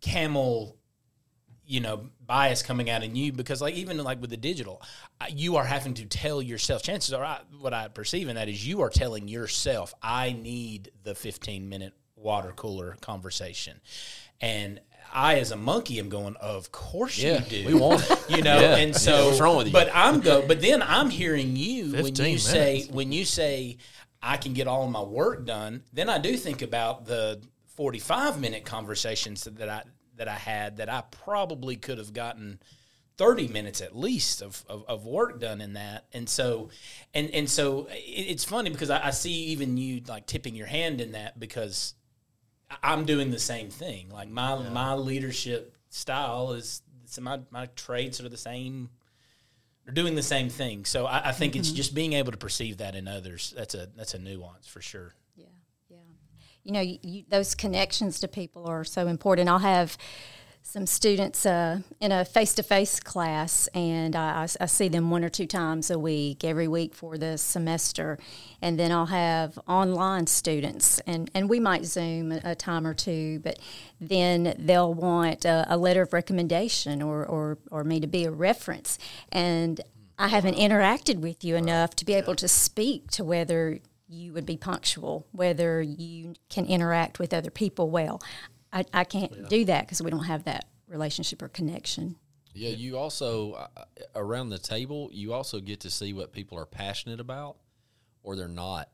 camel you know bias coming out in you because like even like with the digital uh, you are having to tell yourself chances are I, what i perceive in that is you are telling yourself i need the 15 minute water cooler conversation and i as a monkey am going of course Yeah, you do we want it. you know Yeah. and Yeah, so what's wrong with you? but i'm go but then i'm hearing you when 15 you say when you say I can get all of my work done, then I do think about the 45 minute conversations that I that I had that I probably could have gotten 30 minutes at least of, of, of work done in that. And so and and so it, it's funny because I, I see even you like tipping your hand in that because I'm doing the same thing. Like my my leadership style is so my my traits are the same they're doing the same thing. So I, I think it's mm-hmm. just being able to perceive that in others. That's a that's a nuance for sure. Yeah, yeah. You know, you, you, those connections to people are so important. I'll have some students uh, in a face-to-face class, and I, I, see them one or two times a week, every week for the semester, and then I'll have online students, and, and we might Zoom a, a time or two, but then they'll want a, a letter of recommendation or, or, or me to be a reference, and I haven't interacted with you enough to be able to speak to whether you would be punctual, whether you can interact with other people well. I, I can't do that because we don't have that relationship or connection. Yeah, you also uh, around the table, you also get to see what people are passionate about, or they're not.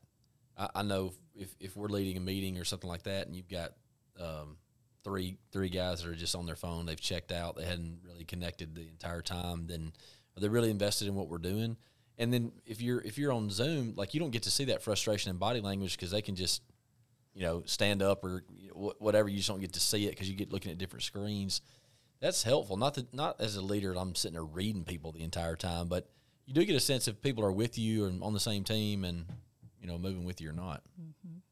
I, I know if if we're leading a meeting or something like that, and you've got um, three three guys that are just on their phone, they've checked out, they hadn't really connected the entire time, then are they really invested in what we're doing? And then if you're if you're on Zoom, like you don't get to see that frustration in body language because they can just you know stand up or whatever. You just don't get to see it because you get looking at different screens that's helpful. Not that not as a leader, I'm sitting there reading people the entire time, but you do get a sense if people are with you and on the same team and you know moving with you or not.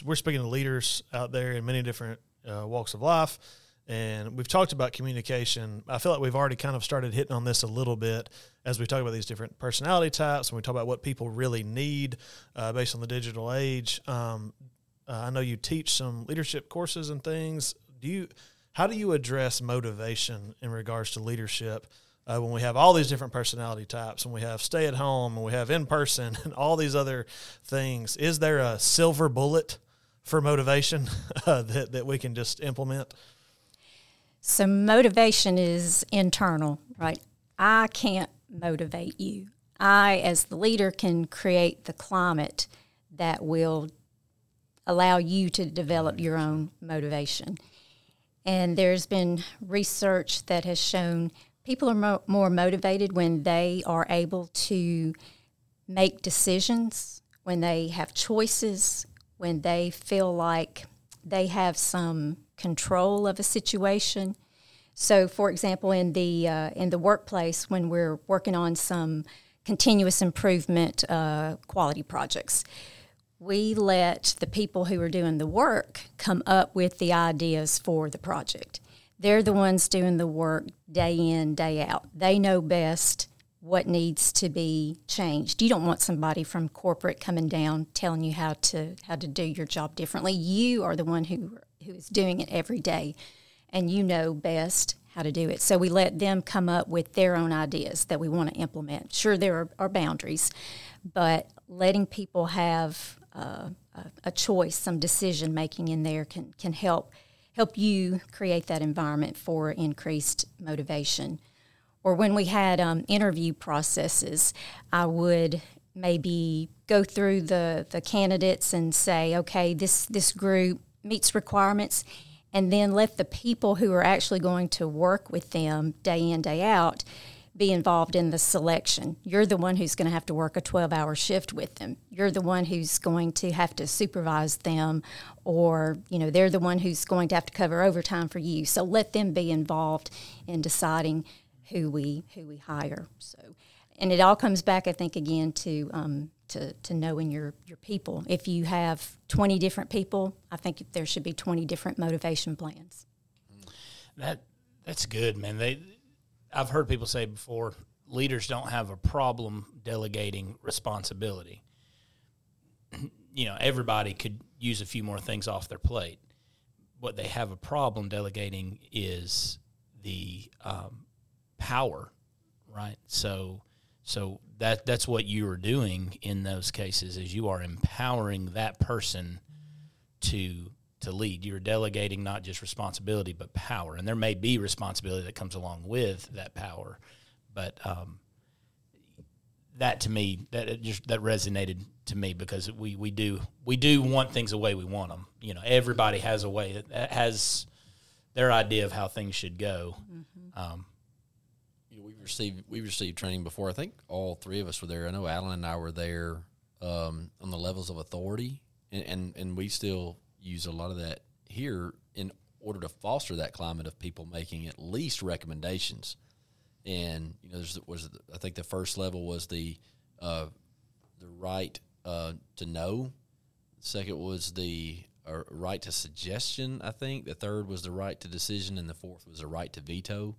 we're speaking to leaders out there in many different uh, walks of life, And we've talked about communication. I feel like we've already kind of started hitting on this a little bit as we talk about these different personality types and we talk about what people really need uh, based on the digital age. Um, uh, I know you teach some leadership courses and things. Do you? How do you address motivation in regards to leadership? uh, when we have all these different personality types and we have stay at home and we have in person and all these other things is there a silver bullet for motivation uh, that, that we can just implement so motivation is internal right i can't motivate you i as the leader can create the climate that will allow you to develop your own motivation and there's been research that has shown people are mo- more motivated when they are able to make decisions, when they have choices, when they feel like they have some control of a situation. So, for example, in the uh, in the workplace, when we're working on some continuous improvement uh, quality projects, we let the people who are doing the work come up with the ideas for the project. They're the ones doing the work day in, day out. They know best what needs to be changed. You don't want somebody from corporate coming down telling you how to how to do your job differently. You are the one who who is doing it every day and you know best how to do it. So we let them come up with their own ideas that we want to implement. Sure, there are, are boundaries, but letting people have a, a choice, some decision making in there can can help help you create that environment for increased motivation. Or when we had um, interview processes, I would maybe go through the, the candidates and say, okay, this, this group meets requirements, and then let the people who are actually going to work with them day in, day out be involved in the selection. You're the one who's going to have to work a 12 hour shift with them. You're the one who's going to have to supervise them, or, you know, they're the one who's going to have to cover overtime for you. So let them be involved in deciding who we who we hire. So, and it all comes back, I think, again to um, to, to knowing your your people. If you have 20 different people, I think there should be 20 different motivation plans. That that's good, man. They I've heard people say before leaders don't have a problem delegating responsibility. you know, everybody could use a few more things off their plate. What they have a problem delegating is the um, power, right? So, so that that's what you are doing in those cases is you are empowering that person to to lead. You're delegating not just responsibility but power, and there may be responsibility that comes along with that power, but um, that to me that just that resonated to me because we we do we do want things the way we want them. You know, everybody has a way that has their idea of how things should go. Mm-hmm. Um, you know, we received we received training before. I think all three of us were there. I know Alan and I were there um, on the levels of authority, and, and and we still use a lot of that here in order to foster that climate of people making at least recommendations. And you know, there's was I think the first level was the uh, the right uh, to know. The second was the uh, right to suggestion. I think the third was the right to decision, and the fourth was the right to veto.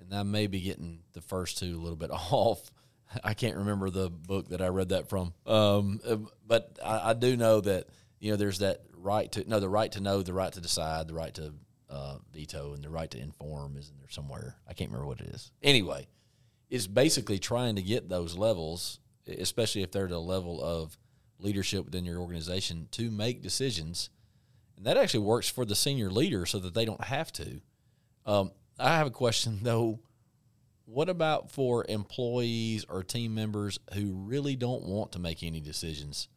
And I may be getting the first two a little bit off. I can't remember the book that I read that from, um, uh, but I, I do know that you know there's that right to know the right to know, the right to decide, the right to uh, veto, and the right to inform is in there somewhere. I can't remember what it is. Anyway, it's basically trying to get those levels, especially if they're at a level of leadership within your organization, to make decisions, and that actually works for the senior leader so that they don't have to. Um, I have a question though. What about for employees or team members who really don't want to make any decisions?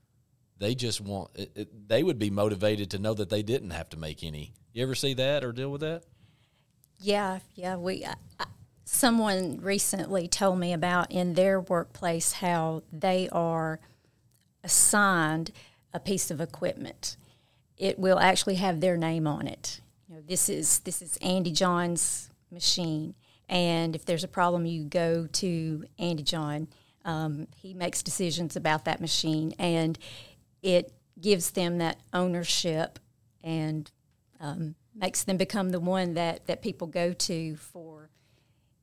They just want it, it, they would be motivated to know that they didn't have to make any. You ever see that or deal with that? Yeah yeah we someone recently told me about in their workplace how they are assigned a piece of equipment. It will actually have their name on it. You know this is this is andy john's machine. And if there's a problem you go to andy john. Um, he makes decisions about that machine. And it gives them that ownership and um, makes them become the one that, that people go to for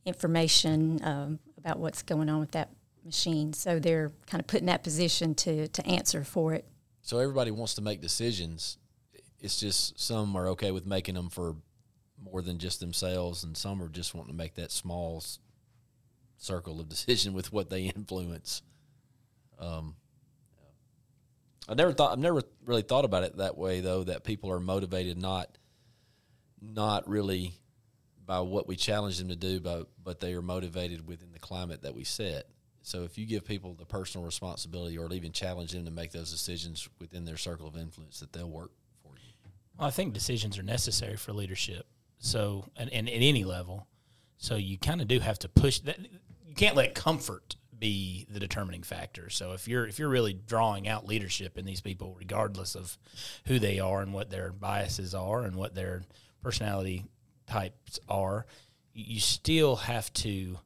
information um, about what's going on with that machine. So they're kind of put in that position to, to answer for it. So everybody wants to make decisions. It's just some are okay with making them for more than just themselves, and some are just wanting to make that small circle of decision with what they influence. Um, I never thought I've never really thought about it that way though. That people are motivated not not really by what we challenge them to do, but but they are motivated within the climate that we set. So if you give people the personal responsibility, or even challenge them to make those decisions within their circle of influence, that they'll work for you. Well, I think decisions are necessary for leadership. So, and, and at any level, so you kind of do have to push that. You can't let comfort be the determining factor. So if you're if you're really drawing out leadership in these people, regardless of who they are and what their biases are and what their personality types are, you still have to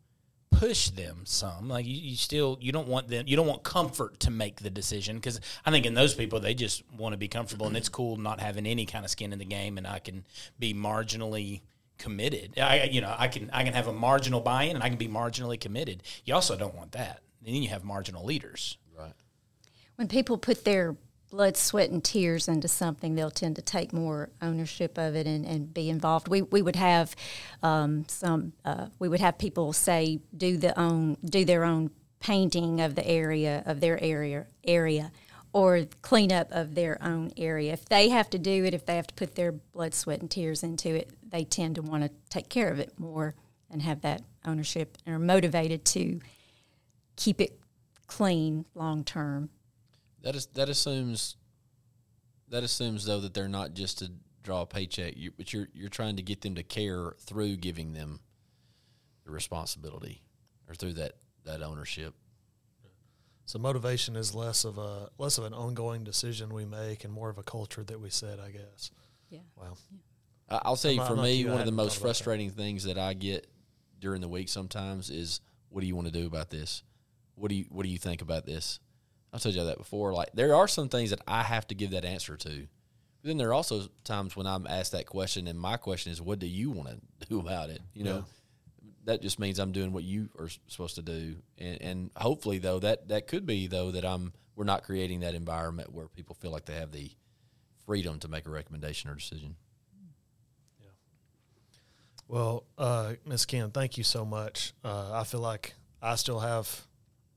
push them some like you, you still you don't want them you don't want comfort to make the decision because i think in those people they just want to be comfortable and it's cool not having any kind of skin in the game and i can be marginally committed i you know i can i can have a marginal buy-in and i can be marginally committed you also don't want that and then you have marginal leaders Right. When people put their blood, sweat, and tears into something, they'll tend to take more ownership of it and, and be involved. We, we would have um, some. Uh, we would have people say do the own do their own painting of the area of their area area or cleanup of their own area. If they have to do it, if they have to put their blood, sweat, and tears into it, they tend to want to take care of it more and have that ownership and are motivated to keep it clean long term. That is that assumes that assumes though that they're not just to draw a paycheck, you, but you're you're trying to get them to care through giving them the responsibility or through that that ownership. So motivation is less of a less of an ongoing decision we make and more of a culture that we set, I guess. Yeah. Wow. I- I'll say I'm for not me, one of the most thought about that. frustrating things that I get during the week sometimes is, "What do you want to do about this? What do you What do you think about this?" I've told you that before. Like there are some things that I have to give that answer to. But then there are also times when I'm asked that question, and my question is, "What do you want to do about it?" You know, that just means I'm doing what you are supposed to do, and, and hopefully, though that that could be though that I'm we're not creating that environment where people feel like they have the freedom to make a recommendation or decision. Yeah. Well, uh, Miss Kim, thank you so much. Uh, I feel like I still have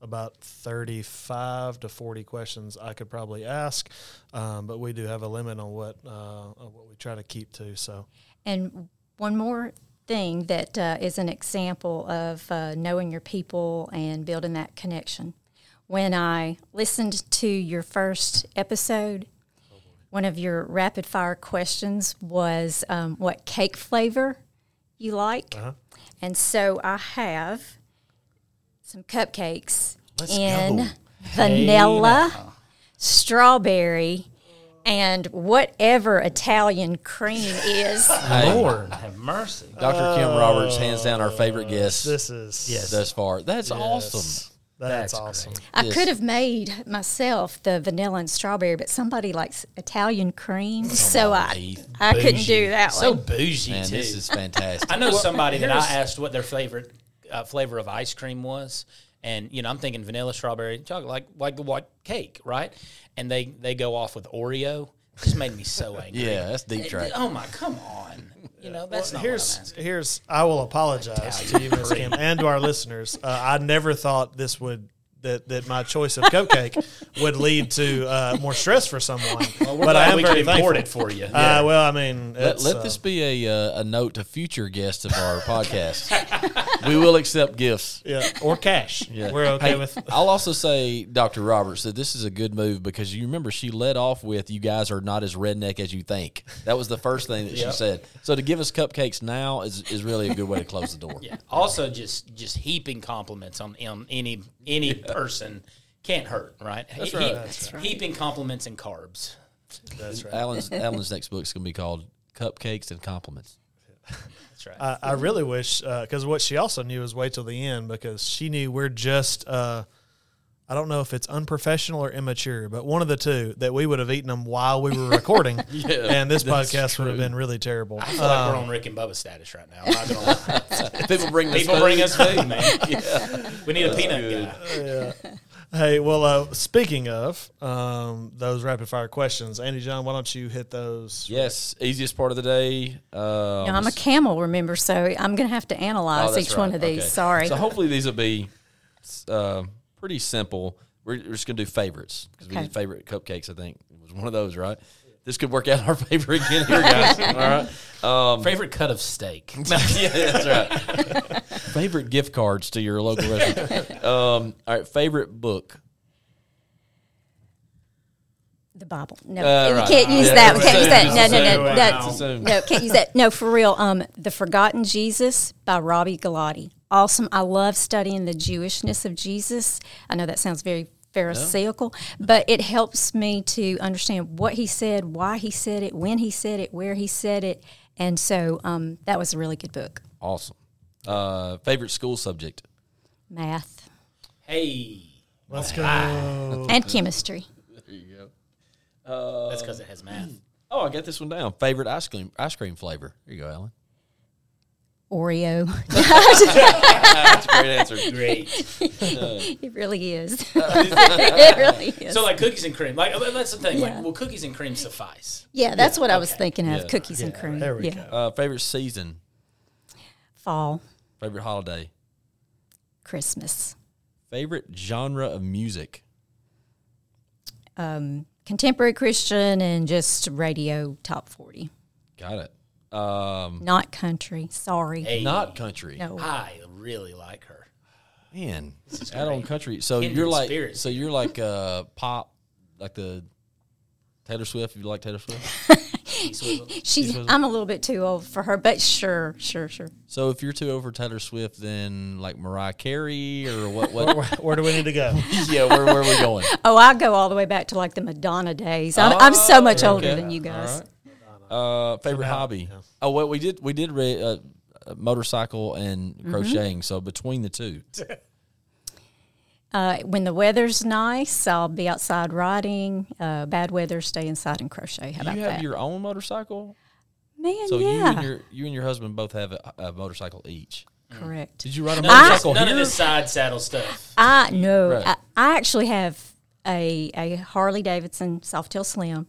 about 35 to 40 questions I could probably ask, um, but we do have a limit on what uh, on what we try to keep to. So, And one more thing that uh, is an example of uh, knowing your people and building that connection. When I listened to your first episode, one of your rapid fire questions was um, what cake flavor you like. And so I have some cupcakes Let's in go. vanilla, strawberry, and whatever Italian cream is. Hey, lord have mercy Dr. Kim Roberts, hands down our favorite guest this is Yes. thus far. That's yes, awesome. That's, That's awesome. I Yes. could have made myself the vanilla and strawberry, but somebody likes Italian cream, so on, I Heath. I couldn't do that so one. bougie Man, too this is fantastic. I know somebody that I asked what their favorite uh, flavor of ice cream was, and you know I'm thinking vanilla, strawberry, chocolate, like like the white cake, right? And they they go off with Oreo. Just made me so angry. yeah, that's deep track. Oh my, come on. You know that's not what I'm here's here's I will apologize to you, Miss Kim, and to our listeners. Uh, I never thought this would that that my choice of cupcake would lead to uh, more stress for someone. Well, but I am we very could import it for you. Uh, well, I mean, Let, let uh, this be a uh, a note to future guests of our podcast. we will accept gifts. yeah. or cash. Yeah. We're okay Hey, with- I'll also say, Dr. Roberts, that this is a good move because you remember she led off with, "You guys are not as redneck as you think." That was the first thing that she said. So to give us cupcakes now is, is really a good way to close the door. Yeah. Also, just just heaping compliments on on any any person can't hurt, right? That's right. That's right. Heaping compliments and carbs. That's right. Alan's Alan's next book is going to be called "Cupcakes and Compliments." That's right. I, I really wish because what she also knew was wait till the end because she knew we're just. Uh, I don't know if it's unprofessional or immature, but one of the two that we would have eaten them while we were recording, and this that's podcast would have been really terrible. I feel like we're Um, on Rick and Bubba status right now. I'm not. People bring us People food. bring us food, man. We need a peanut good. guy. hey, well, uh, speaking of um, those rapid fire questions, Andy John, why don't you hit those? Yes, easiest part of the day. Um, Now, I'm a camel, remember, so I'm going to have to analyze Oh, that's each one of these. Okay. Sorry. So hopefully these will be uh, pretty simple. We're, we're just gonna do favorites because we Okay. did favorite cupcakes. I think it was one of those, right? This could work out in our favor again here, guys. All right. Um, Favorite cut of steak. yeah, that's right. favorite gift cards to your local restaurant. Um, all right. Favorite book. the Bible. No, Uh, we can't use Yeah, that. We can't use that. No, no, no, assumed. no. Wow. It's assumed. No, can't use that. No, for real. Um, The Forgotten Jesus by Robby Gallaty. Awesome. I love studying the Jewishness of Jesus. I know that sounds very pharisaical, but it helps me to understand what he said, why he said it, when he said it, where he said it, and so um, that was a really good book. Awesome. Uh, favorite school subject. Math Hey, Let's go. and chemistry. There you go. Uh, that's because it has math. Oh, I got this one down. Favorite ice cream ice cream flavor. Here you go, Alan. Oreo. That's a great answer. Great. it really is. it really is. So like cookies and cream. Like that's the thing. Yeah. Like, will cookies and cream suffice? yeah, that's what I was okay. thinking of Yeah. cookies and cream. There we yeah. go. Uh, favorite season. Fall, Favorite holiday. Christmas. Favorite genre of music. Um, contemporary Christian and just radio top 40. Got it. Um, Not country. Sorry. Hey, not country. No. I really like her. Man, add on country. So Kindred you're like, spirits. so you're like uh, pop, like the Taylor Swift. You like Taylor Swift? She's I'm a little bit too old for her, but sure, sure, sure. so if you're too over Taylor Swift, then like Mariah Carey or what? What? Where, where do we need to go? yeah, where, where are we going? Oh, I go all the way back to like the Madonna days. I'm, I'm so much older than you guys. All right. Uh, favorite now- hobby. yeah. Oh, well, we did we did re- uh, uh, motorcycle and Mm-hmm. crocheting. So between the two, Uh, when the weather's nice, I'll be outside riding. Uh, bad weather, stay inside and crochet. How do about you have that? your own motorcycle? Man, So you yeah, and your you and your husband both have a, a motorcycle each. correct. Did you ride a None, of, this, motorcycle none of here? this side saddle stuff. I no, Right. I, I actually have a a Harley Davidson Softail Slim,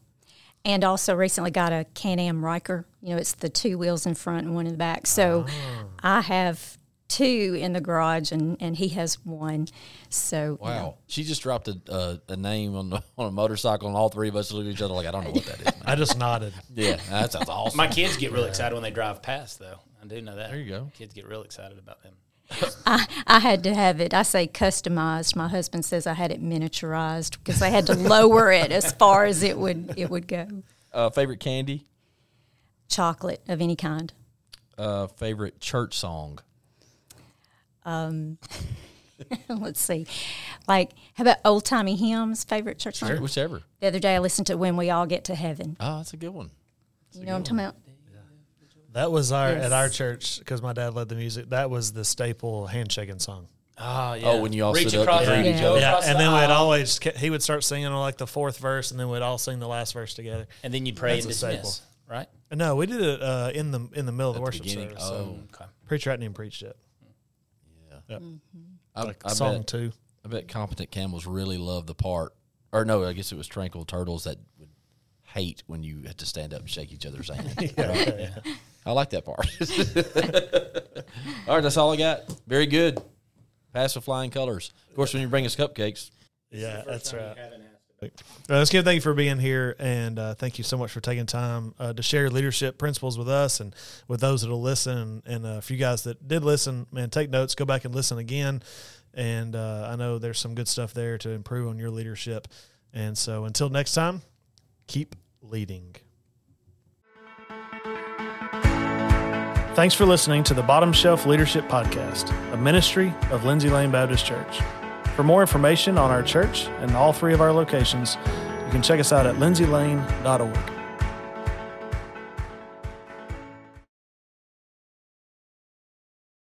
and also recently got a Can Am Ryker. You know, it's the two wheels in front and one in the back. So ah. I have two in the garage, and and he has one. So you know, Wow, she just dropped a a, a name on the, on a motorcycle, and all three of us looked at each other like, I don't know what that is. Man. I just nodded. yeah, that sounds awesome. My kids get real excited when they drive past, though. I do know that. There you go. Kids get real excited about them. I had to have it. I say customized. My husband says I had it miniaturized because I had to lower it as far as it would it would go. Uh, favorite candy. Chocolate of any kind. Uh, favorite church song. Um, Let's see, like how about old timey hymns? Favorite church song. Whichever. The other day I listened to "When We All Get to Heaven." Oh, that's a good one. You know what I'm talking about? That was our Yes. at our church because my dad led the music. That was the staple handshaking song. Oh, yeah. Oh, when you all Reach stood across and the- greet each go other. Yeah, across and the then we'd always he would start singing on like the fourth verse, and then we'd all sing the last verse together. And then you pray and That's a dismiss, staple. right? No, we did it uh, in the in the middle of the worship beginning? service. Oh. So Okay. preacher hadn't even preached yet. I, Like I song bet, two. I bet competent camels really love the part, or no, I guess it was tranquil turtles that would hate when you had to stand up and shake each other's hand. I like that part. all right, that's all I got. Very good. Pass with flying colors. Of course, when you bring us cupcakes, Yeah, that's right. Uh, let's give thank you for being here, and uh, thank you so much for taking time uh, to share leadership principles with us and with those that'll listen. And, and uh, for you guys that did listen, man, take notes, go back and listen again. And uh, I know there's some good stuff there to improve on your leadership. And so until next time, keep leading. Thanks for listening to the Bottom Shelf Leadership Podcast, a ministry of Lindsay Lane Baptist Church. For more information on our church and all three of our locations, you can check us out at lindsaylane.org.